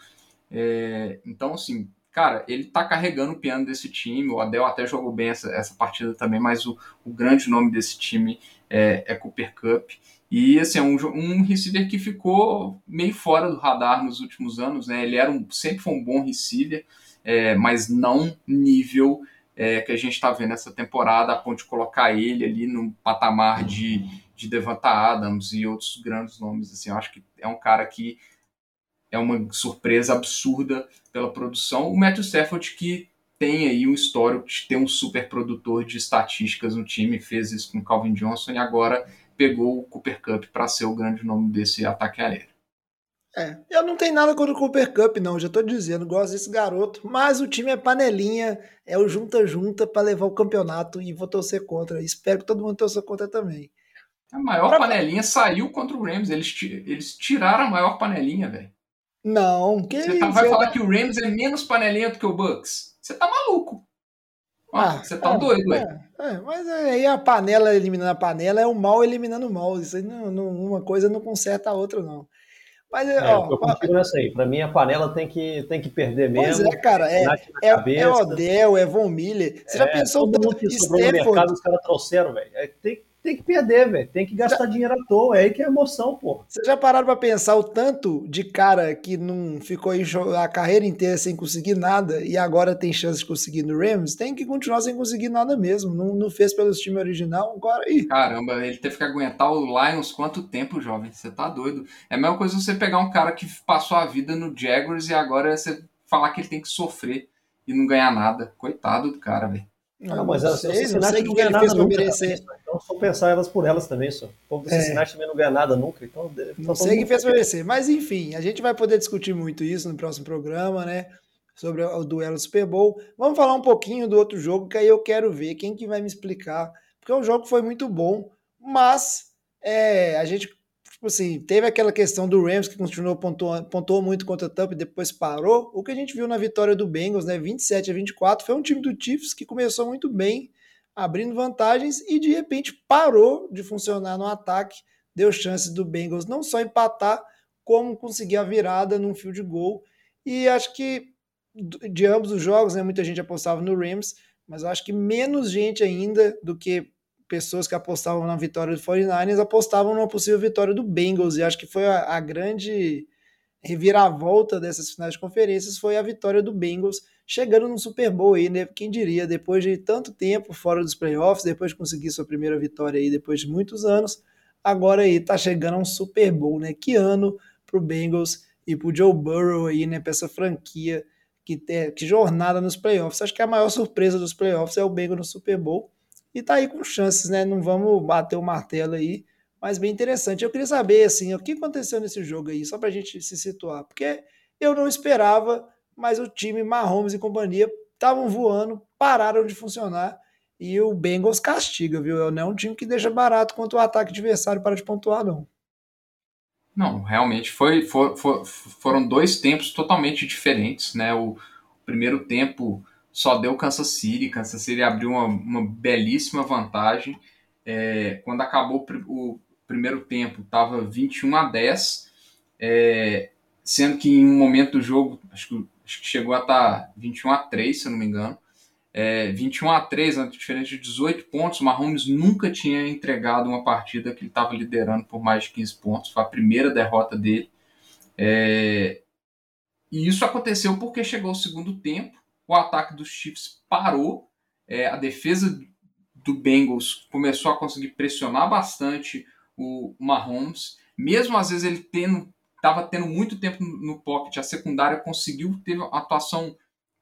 É, então, assim, cara, ele tá carregando o piano desse time. O Adel até jogou bem essa, essa partida também, mas o, o grande nome desse time é, é Cooper Cup. E assim, é um, um receiver que ficou meio fora do radar nos últimos anos. Né? Ele era um, sempre foi um bom receiver, é, mas não nível é, que a gente está vendo essa temporada, a ponto de colocar ele ali no patamar de, de Adams e outros grandes nomes. Assim, eu acho que é um cara que é uma surpresa absurda pela produção. O Matthew Stafford, que tem aí um histórico de ter um super produtor de estatísticas no time, fez isso com o Calvin Johnson e agora pegou o Cooper Cup para ser o grande nome desse ataque aéreo.
É, eu não tenho nada contra o Cooper Cup, não, já tô dizendo, gosto desse garoto, mas o time é panelinha, é o junta-junta para levar o campeonato e vou torcer contra. Espero que todo mundo torça contra também.
A maior pra... panelinha saiu contra o Rams, eles, eles tiraram a maior panelinha, velho.
Não, que
Você tá, vai falar que o Rams é menos panelinha do que o Bucks? Você tá maluco. Ah, você tá é, doido,
é, é, mas aí a panela eliminando a panela é o mal eliminando o mal. Isso aí não, não, uma coisa não conserta a outra, não. Mas, é, ó,
eu contigo nessa aí. Pra mim, a panela tem que, tem que perder mesmo.
Pois é, cara. É, é, é Odell, é Von Miller. Você já é, pensou
todo mundo que sobrou no mercado, os caras trouxeram, velho. É, tem, tem que perder, velho. Tem que gastar já... dinheiro à toa. É aí que é emoção, pô.
Vocês já pararam pra pensar o tanto de cara que não ficou aí a carreira inteira sem conseguir nada e agora tem chance de conseguir no Rams? Tem que continuar sem conseguir nada mesmo. Não, não fez pelo time original, agora. Ih.
Caramba, ele teve que aguentar o Lions quanto tempo, jovem? Você tá doido. É a mesma coisa você pegar um cara que passou a vida no Jaguars e agora você falar que ele tem que sofrer e não ganhar nada. Coitado do cara, velho.
Não, mas não sei, não sei o que ele fez pra merecer.
Também, então, só pensar elas por elas também, só. O povo do é. Cincinnati também não ganha nada nunca, então...
Não sei que fez merecer, mas enfim, a gente vai poder discutir muito isso no próximo programa, né? Sobre o duelo Super Bowl. Vamos falar um pouquinho do outro jogo, que aí eu quero ver quem que vai me explicar, porque o jogo foi muito bom, mas é, a gente tipo assim, teve aquela questão do Rams que continuou pontuando, pontuou muito contra o Tampa e depois parou. O que a gente viu na vitória do Bengals, né, 27 a 24, foi um time do Chiefs que começou muito bem, abrindo vantagens e de repente parou de funcionar no ataque, deu chances do Bengals não só empatar, como conseguir a virada num field goal. E acho que de ambos os jogos, né? Muita gente apostava no Rams, mas eu acho que menos gente ainda do que pessoas que apostavam na vitória do 49ers apostavam numa possível vitória do Bengals. E acho que foi a, a grande reviravolta dessas finais de conferências foi a vitória do Bengals chegando no Super Bowl aí, né? Quem diria, depois de tanto tempo fora dos playoffs, depois de conseguir sua primeira vitória aí depois de muitos anos, agora aí tá chegando a um Super Bowl, né? Que ano pro Bengals e pro Joe Burrow aí, né? Pra essa franquia que, tem, que jornada nos playoffs. Acho que a maior surpresa dos playoffs é o Bengals no Super Bowl. E tá aí com chances, né? Não vamos bater o martelo aí, mas bem interessante. Eu queria saber, assim, o que aconteceu nesse jogo aí, só pra gente se situar. Porque eu não esperava, mas o time Mahomes e companhia estavam voando, pararam de funcionar. E o Bengals castiga, viu? Não é um time que deixa barato quanto o ataque adversário para de pontuar, não.
Não, realmente foi, for, for, foram dois tempos totalmente diferentes, né? O primeiro tempo só deu Kansas City, Kansas City abriu uma, uma belíssima vantagem. É, quando acabou o primeiro tempo, estava 21 a 10, é, sendo que em um momento do jogo, acho que, acho que chegou a estar tá 21 a 3, se eu não me engano. É, 21 a 3, né, diferente de 18 pontos, o Mahomes nunca tinha entregado uma partida que ele estava liderando por mais de 15 pontos. Foi a primeira derrota dele. É, e isso aconteceu porque chegou o segundo tempo, o ataque dos Chiefs parou, é, a defesa do Bengals começou a conseguir pressionar bastante o Mahomes, mesmo às vezes ele tendo estava tendo muito tempo no pocket, a secundária conseguiu ter uma atuação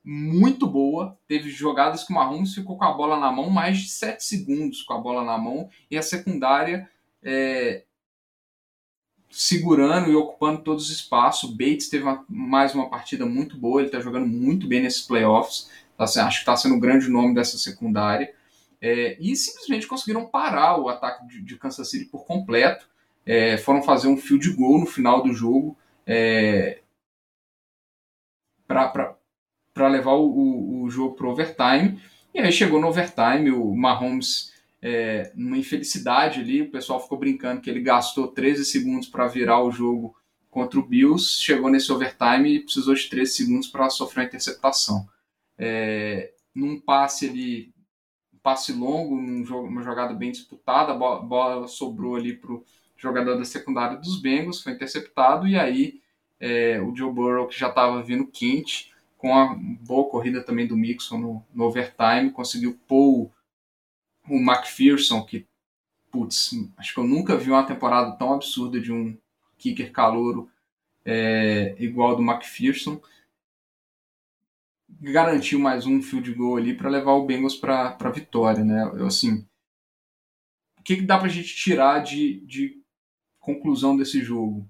muito boa. Teve jogadas que o Mahomes ficou com a bola na mão mais de 7 segundos com a bola na mão e a secundária é, segurando e ocupando todos os espaços. Bates teve uma, mais uma partida muito boa, ele está jogando muito bem nesses playoffs. Tá, acho que está sendo o grande nome dessa secundária. É, e simplesmente conseguiram parar o ataque de, de Kansas City por completo. É, foram fazer um field goal no final do jogo é, para levar o, o, o jogo para overtime. E aí chegou no overtime, o Mahomes, é, numa infelicidade ali, o pessoal ficou brincando que ele gastou 13 segundos para virar o jogo contra o Bills, chegou nesse overtime e precisou de 13 segundos para sofrer uma interceptação. É, num passe ali, um passe longo, num jogo, uma jogada bem disputada, a bola, bola sobrou ali para o jogador da secundária dos Bengals, foi interceptado, e aí é, o Joe Burrow, que já estava vindo quente, com a boa corrida também do Mixon no, no overtime, conseguiu pôr o, McPherson, que, putz, acho que eu nunca vi uma temporada tão absurda de um kicker calouro é, igual do McPherson. Garantiu mais um field goal ali para levar o Bengals para a vitória, né? Eu, assim, o que, que dá para a gente tirar de, de conclusão desse jogo?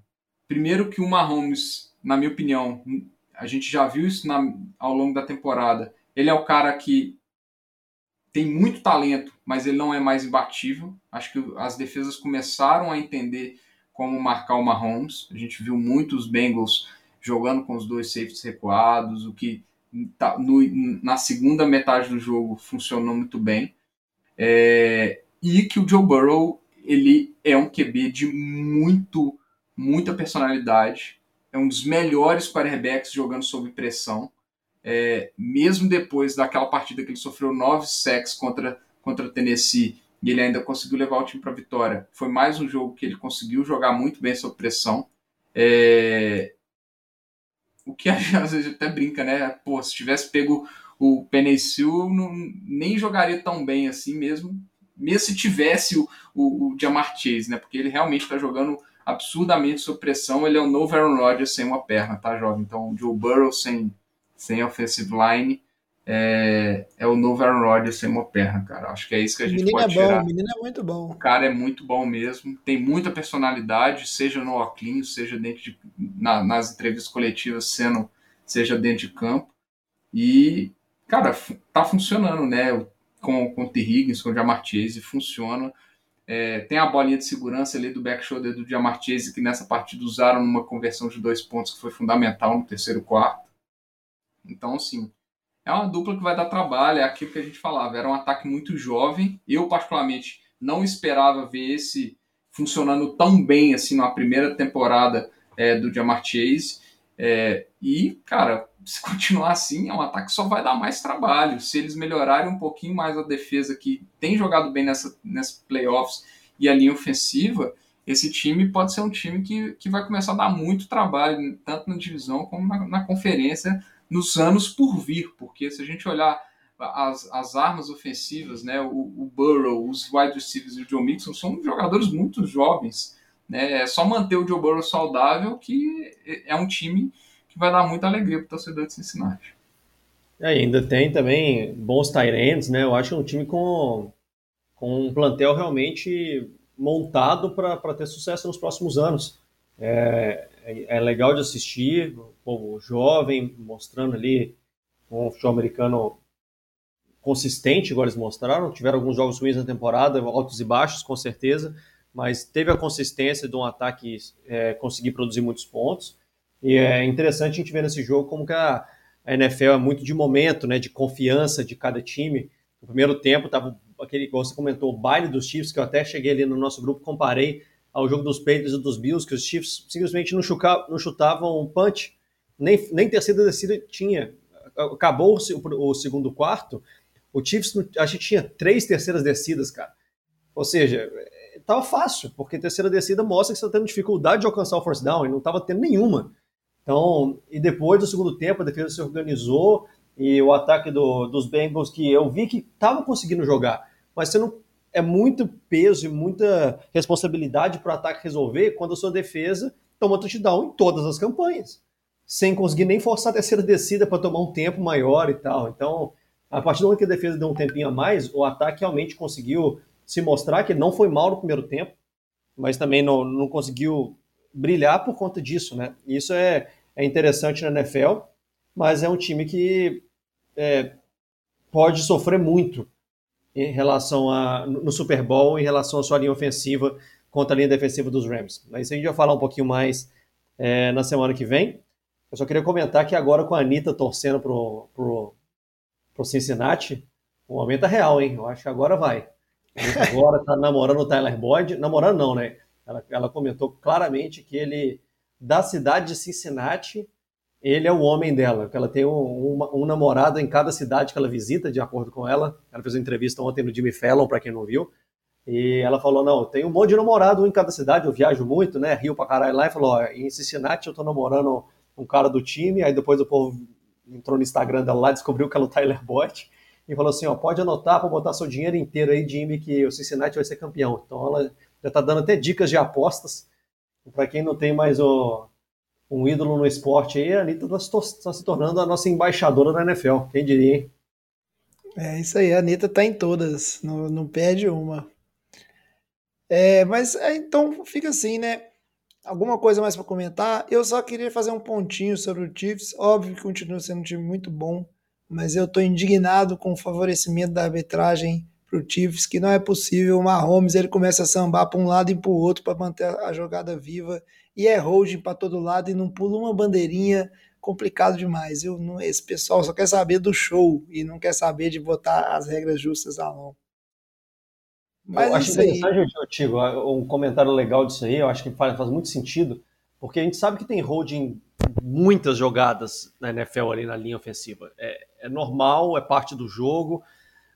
Primeiro que o Mahomes, na minha opinião, a gente já viu isso na, ao longo da temporada. Ele é o cara que tem muito talento, mas ele não é mais imbatível. Acho que as defesas começaram a entender como marcar o Mahomes. A gente viu muitos Bengals jogando com os dois safeties recuados, o que tá, no, na segunda metade do jogo funcionou muito bem. É, e que o Joe Burrow ele é um QB de muito, muita personalidade é um dos melhores quarterbacks jogando sob pressão. É, mesmo depois daquela partida que ele sofreu nove sacks contra, contra Tennessee e ele ainda conseguiu levar o time para a vitória, foi mais um jogo que ele conseguiu jogar muito bem sob pressão. É, o que às vezes até brinca, né? Pô, se tivesse pego o Penicil, nem jogaria tão bem assim mesmo, mesmo se tivesse o, o, o Jamar Chase, né? Porque ele realmente está jogando absurdamente sob pressão. Ele é o novo Aaron Rodgers sem uma perna, tá, jovem? Então, o Joe Burrow sem, sem offensive line é, é o novo Aaron Rodgers sem uma perna, cara. Acho que é isso que a gente
menino
pode
é bom,
tirar.
O menino é muito bom.
O cara é muito bom mesmo. Tem muita personalidade, seja no óculos, seja dentro de, na, nas entrevistas coletivas, sendo, seja dentro de campo. E, cara, tá funcionando, né? Com, com o T. Higgins, com o Jamar Chase, funciona. É, tem a bolinha de segurança ali do back shoulder do Jamar Chase, que nessa partida usaram numa conversão de dois pontos que foi fundamental no terceiro quarto. Então, assim, é uma dupla que vai dar trabalho, é aquilo que a gente falava, era um ataque muito jovem. Eu, particularmente, não esperava ver esse funcionando tão bem assim na primeira temporada é, do Jamar Chase. É, e, cara, se continuar assim, é um ataque que só vai dar mais trabalho. Se eles melhorarem um pouquinho mais a defesa, que tem jogado bem nessa, nessa playoffs, e a linha ofensiva, esse time pode ser um time que, que vai começar a dar muito trabalho, tanto na divisão como na, na conferência, nos anos por vir. Porque se a gente olhar as, as armas ofensivas, né, o, o Burrow, os wide receivers e o Joe Mixon são jogadores muito jovens. Né? É só manter o Joe Burrow saudável que é um time que vai dar muita alegria para o torcedor de Cincinnati.
E ainda tem também bons tight né? Eu acho um time com, com um plantel realmente montado para ter sucesso nos próximos anos. É, é, é legal de assistir, o povo jovem mostrando ali um futebol americano consistente, igual eles mostraram. Tiveram alguns jogos ruins na temporada, altos e baixos, com certeza, mas teve a consistência de um ataque é, conseguir produzir muitos pontos. E é interessante a gente ver nesse jogo como que a, a NFL é muito de momento, né, de confiança de cada time. No primeiro tempo estava aquele, como você comentou, o baile dos Chiefs, que eu até cheguei ali no nosso grupo, comparei ao jogo dos Patriots e dos Bills, que os Chiefs simplesmente não, chutavam, não chutavam um punch, nem, nem terceira descida tinha. Acabou o, o segundo quarto, o Chiefs, a gente tinha três terceiras descidas, cara. Ou seja, estava fácil, porque terceira descida mostra que você está tendo dificuldade de alcançar o first down, e não estava tendo nenhuma. Então, e depois do segundo tempo, a defesa se organizou e o ataque do, dos Bengals, que eu vi que estava conseguindo jogar, mas você não é muito peso e muita responsabilidade para o ataque resolver quando a sua defesa toma touchdown em todas as campanhas, sem conseguir nem forçar a terceira descida para tomar um tempo maior e tal. Então, a partir do momento que a defesa deu um tempinho a mais, o ataque realmente conseguiu se mostrar que não foi mal no primeiro tempo, mas também não, não conseguiu brilhar por conta disso, né? Isso é, é interessante na NFL, mas é um time que é, pode sofrer muito em relação a no Super Bowl, em relação à sua linha ofensiva contra a linha defensiva dos Rams. Mas isso a gente vai falar um pouquinho mais é, na semana que vem. Eu só queria comentar que agora com a Anitta torcendo pro, pro, pro Cincinnati, o momento é real, hein? Eu acho que agora vai. Agora tá namorando o Tyler Boyd. Namorando não, né? Ela, ela comentou claramente que ele, da cidade de Cincinnati, ele é o homem dela, que ela tem um, um, um, namorado em cada cidade que ela visita, de acordo com ela. Ela fez uma entrevista ontem no Jimmy Fallon, para quem não viu. E ela falou: Não, tem um monte de namorado em cada cidade, eu viajo muito, né? Rio pra caralho lá. E falou: Ó, em Cincinnati eu tô namorando um cara do time. Aí depois o povo entrou no Instagram dela lá, descobriu que ela é o Tyler Boyd. E falou assim: Ó, pode anotar para botar seu dinheiro inteiro aí, Jimmy, que o Cincinnati vai ser campeão. Então ela já está dando até dicas de apostas. Para quem não tem mais o, um ídolo no esporte aí, a Anitta está tá se tornando a nossa embaixadora da NFL. Quem diria, hein?
É isso aí, a Anitta tá em todas, não, não perde uma. É, mas é, então fica assim, né? Alguma coisa mais para comentar? Eu só queria fazer um pontinho sobre o Chiefs. Óbvio que continua sendo um time muito bom, mas eu tô indignado com o favorecimento da arbitragem pro Chiefs que não é possível. O Mahomes ele começa a sambar para um lado e para o outro para manter a jogada viva e é holding para todo lado e não pula uma bandeirinha. Complicado demais. Eu, não, esse pessoal só quer saber do show e não quer saber de botar as regras justas à mão.
Mas eu acho interessante. Tigo, um comentário legal disso aí, eu acho que faz, faz muito sentido, porque a gente sabe que tem holding muitas jogadas na NFL ali na linha ofensiva. É, é normal, é parte do jogo,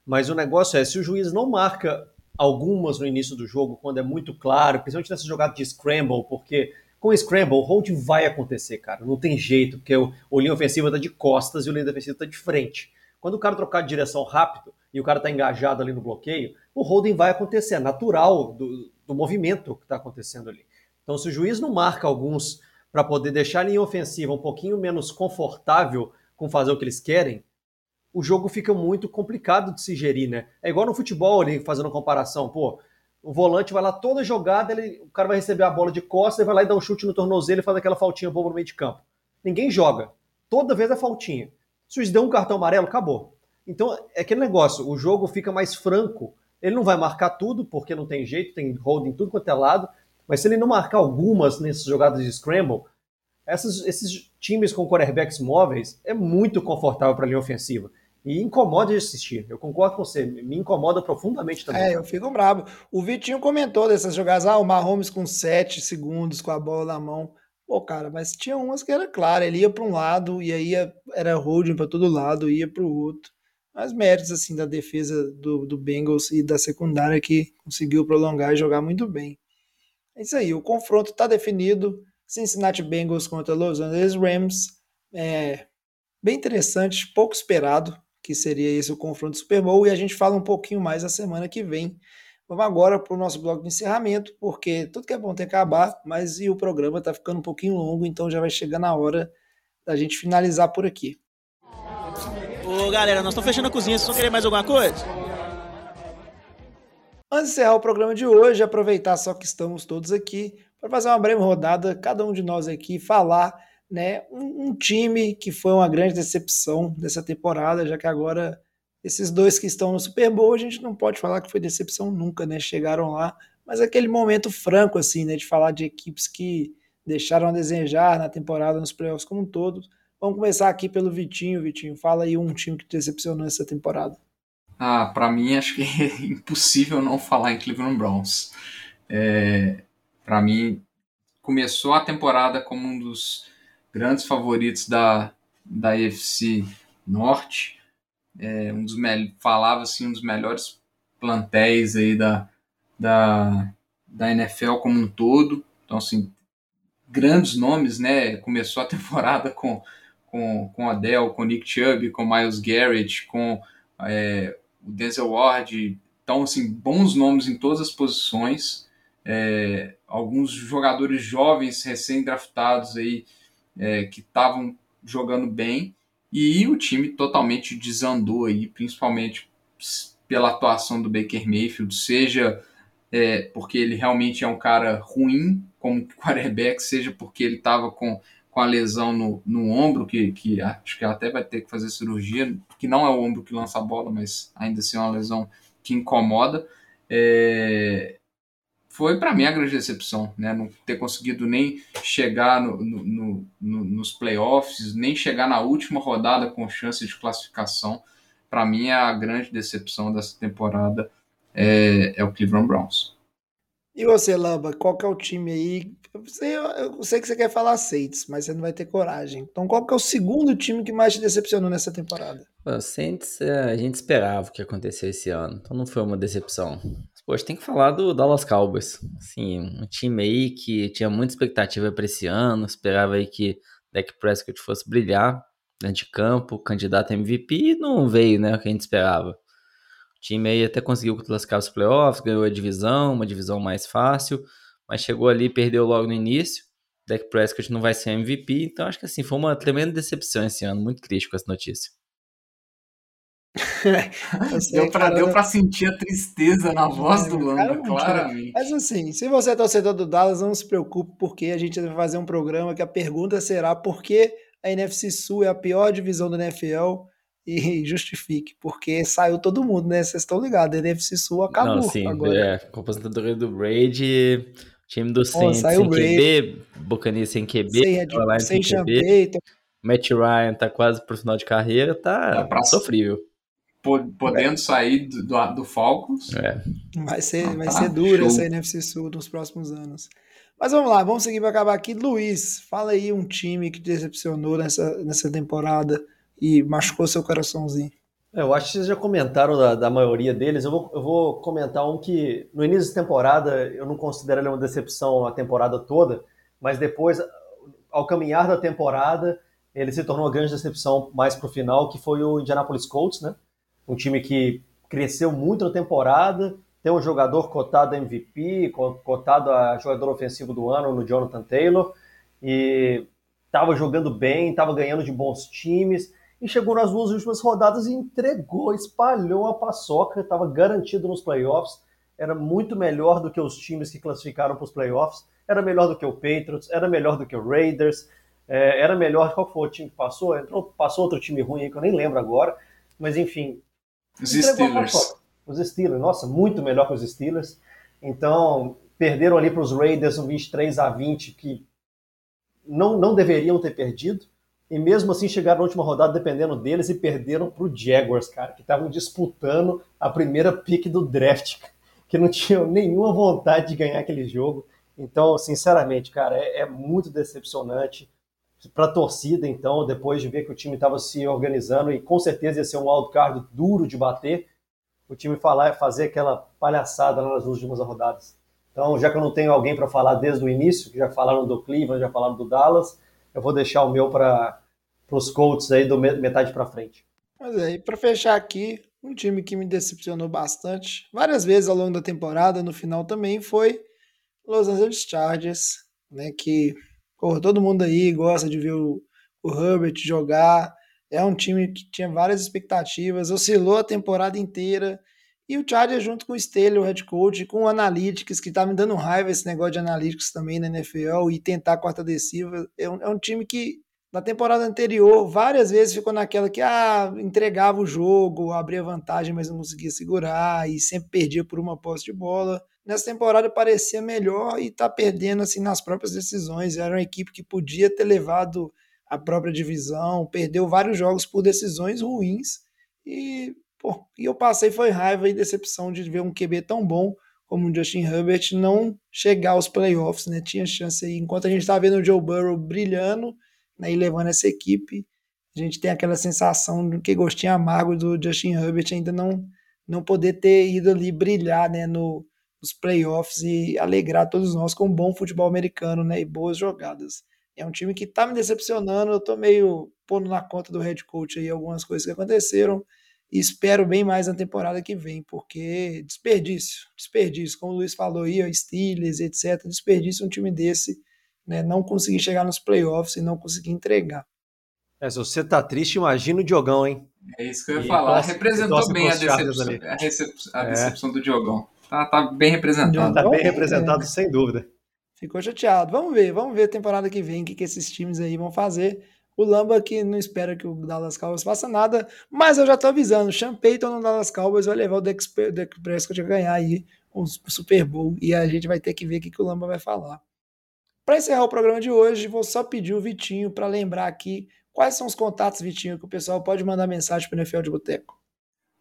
mas o negócio é, se o juiz não marca algumas no início do jogo, quando é muito claro, principalmente nessa jogada de scramble, porque com scramble, hold vai acontecer, cara. Não tem jeito, porque o, o linha ofensiva tá de costas e o linha defensiva tá de frente. Quando o cara trocar de direção rápido e o cara tá engajado ali no bloqueio, o holding vai acontecer, é natural do, do movimento que está acontecendo ali. Então, se o juiz não marca alguns para poder deixar a linha ofensiva um pouquinho menos confortável com fazer o que eles querem, o jogo fica muito complicado de se gerir, né? É igual no futebol, ali, fazendo comparação, pô, o volante vai lá toda jogada, ele, o cara vai receber a bola de costas, ele vai lá e dá um chute no tornozelo e faz aquela faltinha boba no meio de campo. Ninguém joga. Toda vez é faltinha. Se o deu um cartão amarelo, acabou. Então, é aquele negócio, o jogo fica mais franco. Ele não vai marcar tudo, porque não tem jeito, tem holding tudo quanto é lado, mas se ele não marcar algumas nessas jogadas de scramble, essas, esses times com quarterbacks móveis é muito confortável para a linha ofensiva. E incomoda de assistir. Eu concordo com você. Me incomoda profundamente também.
É, eu fico bravo. O Vitinho comentou dessas jogadas. Ah, o Mahomes com 7 segundos com a bola na mão. Pô, cara, mas tinha umas que era claro, ele ia para um lado e aí era holding para todo lado, ia para o outro. Mas méritos assim da defesa do, do Bengals e da secundária que conseguiu prolongar e jogar muito bem. É isso aí, o confronto está definido. Cincinnati Bengals contra Los Angeles Rams. É bem interessante, pouco esperado que seria esse o confronto do Super Bowl e a gente fala um pouquinho mais a semana que vem. Vamos agora para o nosso bloco de encerramento, porque tudo que é bom tem que acabar, mas e o programa está ficando um pouquinho longo, então já vai chegar na hora da gente finalizar por aqui.
Ô galera, nós estamos fechando a cozinha, vocês vão querer mais alguma coisa?
Antes de encerrar o programa de hoje, aproveitar só que estamos todos aqui para fazer uma breve rodada, cada um de nós aqui falar né, um, um, time que foi uma grande decepção dessa temporada, já que agora esses dois que estão no Super Bowl, a gente não pode falar que foi decepção nunca, né? Chegaram lá, mas aquele momento franco, assim, né? De falar de equipes que deixaram a desejar na temporada, nos playoffs como um todo. Vamos começar aqui pelo Vitinho. Vitinho, fala aí um time que te decepcionou essa temporada.
Ah, para mim acho que é impossível não falar em Cleveland Browns. É, para mim começou a temporada como um dos grandes favoritos da da AFC Norte, é, um dos falava assim um dos melhores plantéis aí da, da da NFL como um todo. Então assim grandes nomes, né? Começou a temporada com com, com Adele, com Nick Chubb, com Miles Garrett, com é, o Denzel Ward. Então, assim, bons nomes em todas as posições. É, alguns jogadores jovens, recém-draftados aí, é, que estavam jogando bem. E o time totalmente desandou aí, principalmente pela atuação do Baker Mayfield, seja é, porque ele realmente é um cara ruim como quarterback, seja porque ele estava com com a lesão no, no ombro, que, que acho que até vai ter que fazer cirurgia, que não é o ombro que lança a bola, mas ainda assim é uma lesão que incomoda. É, foi para mim a grande decepção, né? Não ter conseguido nem chegar no, no, no, nos playoffs, nem chegar na última rodada com chance de classificação. Para mim, a grande decepção dessa temporada é, é o Cleveland Browns.
E você, Lamba, qual que é o time aí eu sei, eu sei que você quer falar Saints, mas você não vai ter coragem. Então, qual que é o segundo time que mais te decepcionou nessa temporada?
O Saints, é, a gente esperava o que aconteceu esse ano, então não foi uma decepção. Poxa, tem que falar do Dallas Cowboys. Assim, um time aí que tinha muita expectativa para esse ano, esperava aí que Dak Prescott fosse brilhar dentro de campo, candidato a MVP, e não veio, né, o que a gente esperava. O time aí até conseguiu classificar os playoffs, ganhou a divisão, uma divisão mais fácil, mas chegou ali e perdeu logo no início. Dak Prescott não vai ser MVP, então acho que assim, foi uma tremenda decepção esse ano, muito crítico essa notícia.
sei, deu para deu pra sentir a tristeza na voz é, do Lando, claramente.
Mas assim, se você é torcedor do Dallas, não se preocupe, porque a gente vai fazer um programa que a pergunta será por que a NFC Sul é a pior divisão da NFL e justifique, porque saiu todo mundo, né? Vocês estão ligados, a NFC Sul acabou. Não,
sim, agora. é, com a aposentadoria do Brady, Time do Saints sem QB, Buccaneers sem QB, sem, sem, sem QB, Matt Ryan tá quase pro final de carreira, tá pra... sofrível.
Podendo sair do, do, do Falcons.
É. Vai ser, vai ser dura essa NFC Sul nos próximos anos. Mas vamos lá, vamos seguir para acabar aqui. Luiz, fala aí um time que te decepcionou nessa, nessa temporada e machucou seu coraçãozinho.
É, eu acho que vocês já comentaram da, da maioria deles. Eu vou, eu vou comentar um que no início da temporada eu não considero ele uma decepção a temporada toda, mas depois, ao caminhar da temporada, ele se tornou uma grande decepção mais para o final, que foi o Indianapolis Colts, né? Um time que cresceu muito na temporada, tem um jogador cotado a MVP, cotado a jogador ofensivo do ano no Jonathan Taylor, e estava jogando bem, estava ganhando de bons times e chegou nas duas últimas rodadas e entregou, espalhou a paçoca, estava garantido nos playoffs, era muito melhor do que os times que classificaram para os playoffs, era melhor do que o Patriots, era melhor do que o Raiders, é, era melhor, qual foi o time que passou? Entrou, passou outro time ruim aí que eu nem lembro agora, mas enfim.
Os Steelers.
Os Steelers, nossa, muito melhor que os Steelers. Então, perderam ali para os Raiders um 23 a 20 que não, não deveriam ter perdido. E mesmo assim chegaram na última rodada dependendo deles e perderam para o Jaguars, cara, que estavam disputando a primeira pick do draft, que não tinham nenhuma vontade de ganhar aquele jogo. Então, sinceramente, cara, é, é muito decepcionante para a torcida, então, depois de ver que o time estava se organizando e com certeza ia ser um wildcard duro de bater, o time falar, fazer aquela palhaçada nas últimas rodadas. Então, já que eu não tenho alguém para falar desde o início, que já falaram do Cleveland, já falaram do Dallas, eu vou deixar o meu para os Colts aí do metade para frente.
Mas aí, para fechar aqui, um time que me decepcionou bastante, várias vezes ao longo da temporada, no final também, foi Los Angeles Chargers, né, que porra, todo mundo aí gosta de ver o, o Herbert jogar, é um time que tinha várias expectativas, oscilou a temporada inteira, e o Chargers junto com o Staley, o head coach, com o Analytics, que tá me dando raiva esse negócio de Analytics também na NFL, e tentar a quarta adesiva, é um, é um time que na temporada anterior, várias vezes ficou naquela que ah, entregava o jogo, abria vantagem, mas não conseguia segurar e sempre perdia por uma posse de bola. Nessa temporada parecia melhor e está perdendo assim nas próprias decisões. Era uma equipe que podia ter levado a própria divisão, perdeu vários jogos por decisões ruins e, pô, e eu passei foi raiva e decepção de ver um QB tão bom como o Justin Herbert não chegar aos playoffs, né? Tinha chance aí, enquanto a gente estava vendo o Joe Burrow brilhando, né, e levando essa equipe, a gente tem aquela sensação de que gostinho amargo do Justin Herbert ainda não não poder ter ido ali brilhar, né, no, nos playoffs e alegrar todos nós com um bom futebol americano, né, e boas jogadas. É um time que tá me decepcionando, eu tô meio pondo na conta do head coach aí algumas coisas que aconteceram e espero bem mais na temporada que vem, porque desperdício, desperdício, como o Luiz falou aí, ó, Steelers, etc, desperdício um time desse né, não conseguir chegar nos playoffs e não conseguir entregar.
É, se você tá triste, imagina o Diogão, hein?
É isso que eu ia e falar. Representou bem a decepção, a, decepção, a decepção é. do Diogão. Tá, tá bem representado.
Tá bem representado, é. sem dúvida.
Ficou chateado. Vamos ver, vamos ver a temporada que vem, o que, que esses times aí vão fazer. O Lamba que não espera que o Dallas Cowboys faça nada, mas eu já tô avisando, o Sean Payton no Dallas Cowboys vai levar o Dak Prescott a ganhar aí um Super Bowl e a gente vai ter que ver o que, que o Lamba vai falar. Para encerrar o programa de hoje, vou só pedir o Vitinho para lembrar aqui quais são os contatos, Vitinho, que o pessoal pode mandar mensagem para o NFL de Boteco.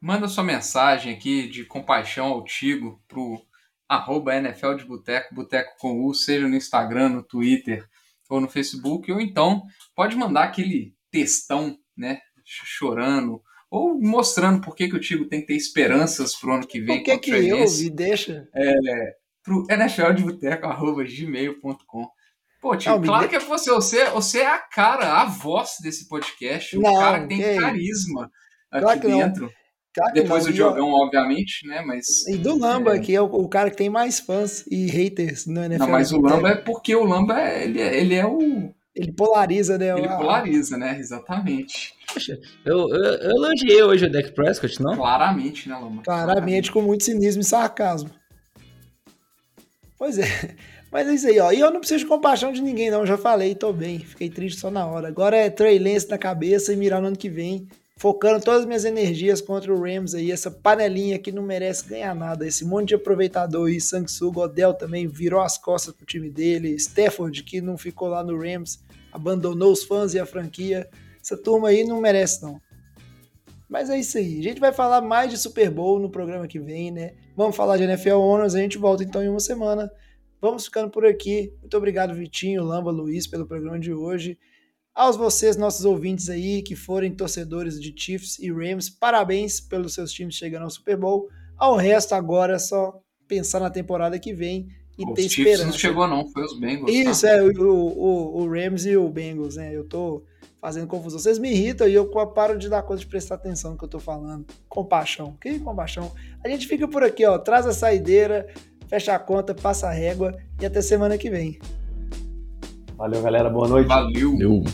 Manda sua mensagem aqui de compaixão ao Tigo pro arroba NFL de Boteco, Boteco com U, seja no Instagram, no Twitter ou no Facebook, ou então pode mandar aquele textão, né, chorando, ou mostrando por que, que o Tigo tem que ter esperanças pro ano que vem.
Por que, que eu me deixa?
É, pro nfldeboteco.gmail.com Pô, tio, não, claro que é você. você. Você é a cara, a voz desse podcast. O não, cara que tem que... carisma aqui claro dentro. Depois do Diogão, obviamente, né? Mas.
E do Lamba, é... que é o, o, cara que tem mais fãs e haters no NFL.
Não, mas o Lamba é porque o Lamba é, ele, é, ele é o.
Ele polariza, né?
Ele polariza, né? Exatamente.
Poxa, eu, eu, eu elogiei hoje o Deck Prescott, não?
Claramente, né, Lamba?
Claramente, Claramente, com muito cinismo e sarcasmo. Pois é. Mas é isso aí, ó. E eu não preciso de compaixão de ninguém, não. Já falei, tô bem. Fiquei triste só na hora. Agora é Trey Lance na cabeça e mirar no ano que vem. Focando todas as minhas energias contra o Rams aí. Essa panelinha que não merece ganhar nada. Esse monte de aproveitador aí. Sangsu, Godel também virou as costas pro time dele. Stafford, que não ficou lá no Rams, abandonou os fãs e a franquia. Essa turma aí não merece, não. Mas é isso aí. A gente vai falar mais de Super Bowl no programa que vem, né? Vamos falar de NFL Honors. A gente volta então em uma semana. Vamos ficando por aqui. Muito obrigado, Vitinho, Lamba, Luiz, pelo programa de hoje. Aos vocês, nossos ouvintes aí, que forem torcedores de Chiefs e Rams, parabéns pelos seus times chegando ao Super Bowl. Ao resto, agora é só pensar na temporada que vem e
os
ter
Chiefs
esperança.
não chegou não, foi os Bengals.
Tá? Isso, tá? é, o, o, o Rams e o Bengals, né? Eu tô fazendo confusão. Vocês me irritam e eu paro de dar conta de prestar atenção no que eu tô falando. Compaixão. Que compaixão? A gente fica por aqui, ó. Traz a saideira, fecha a conta, passa a régua e até semana que vem.
Valeu, galera. Boa noite.
Valeu. Valeu.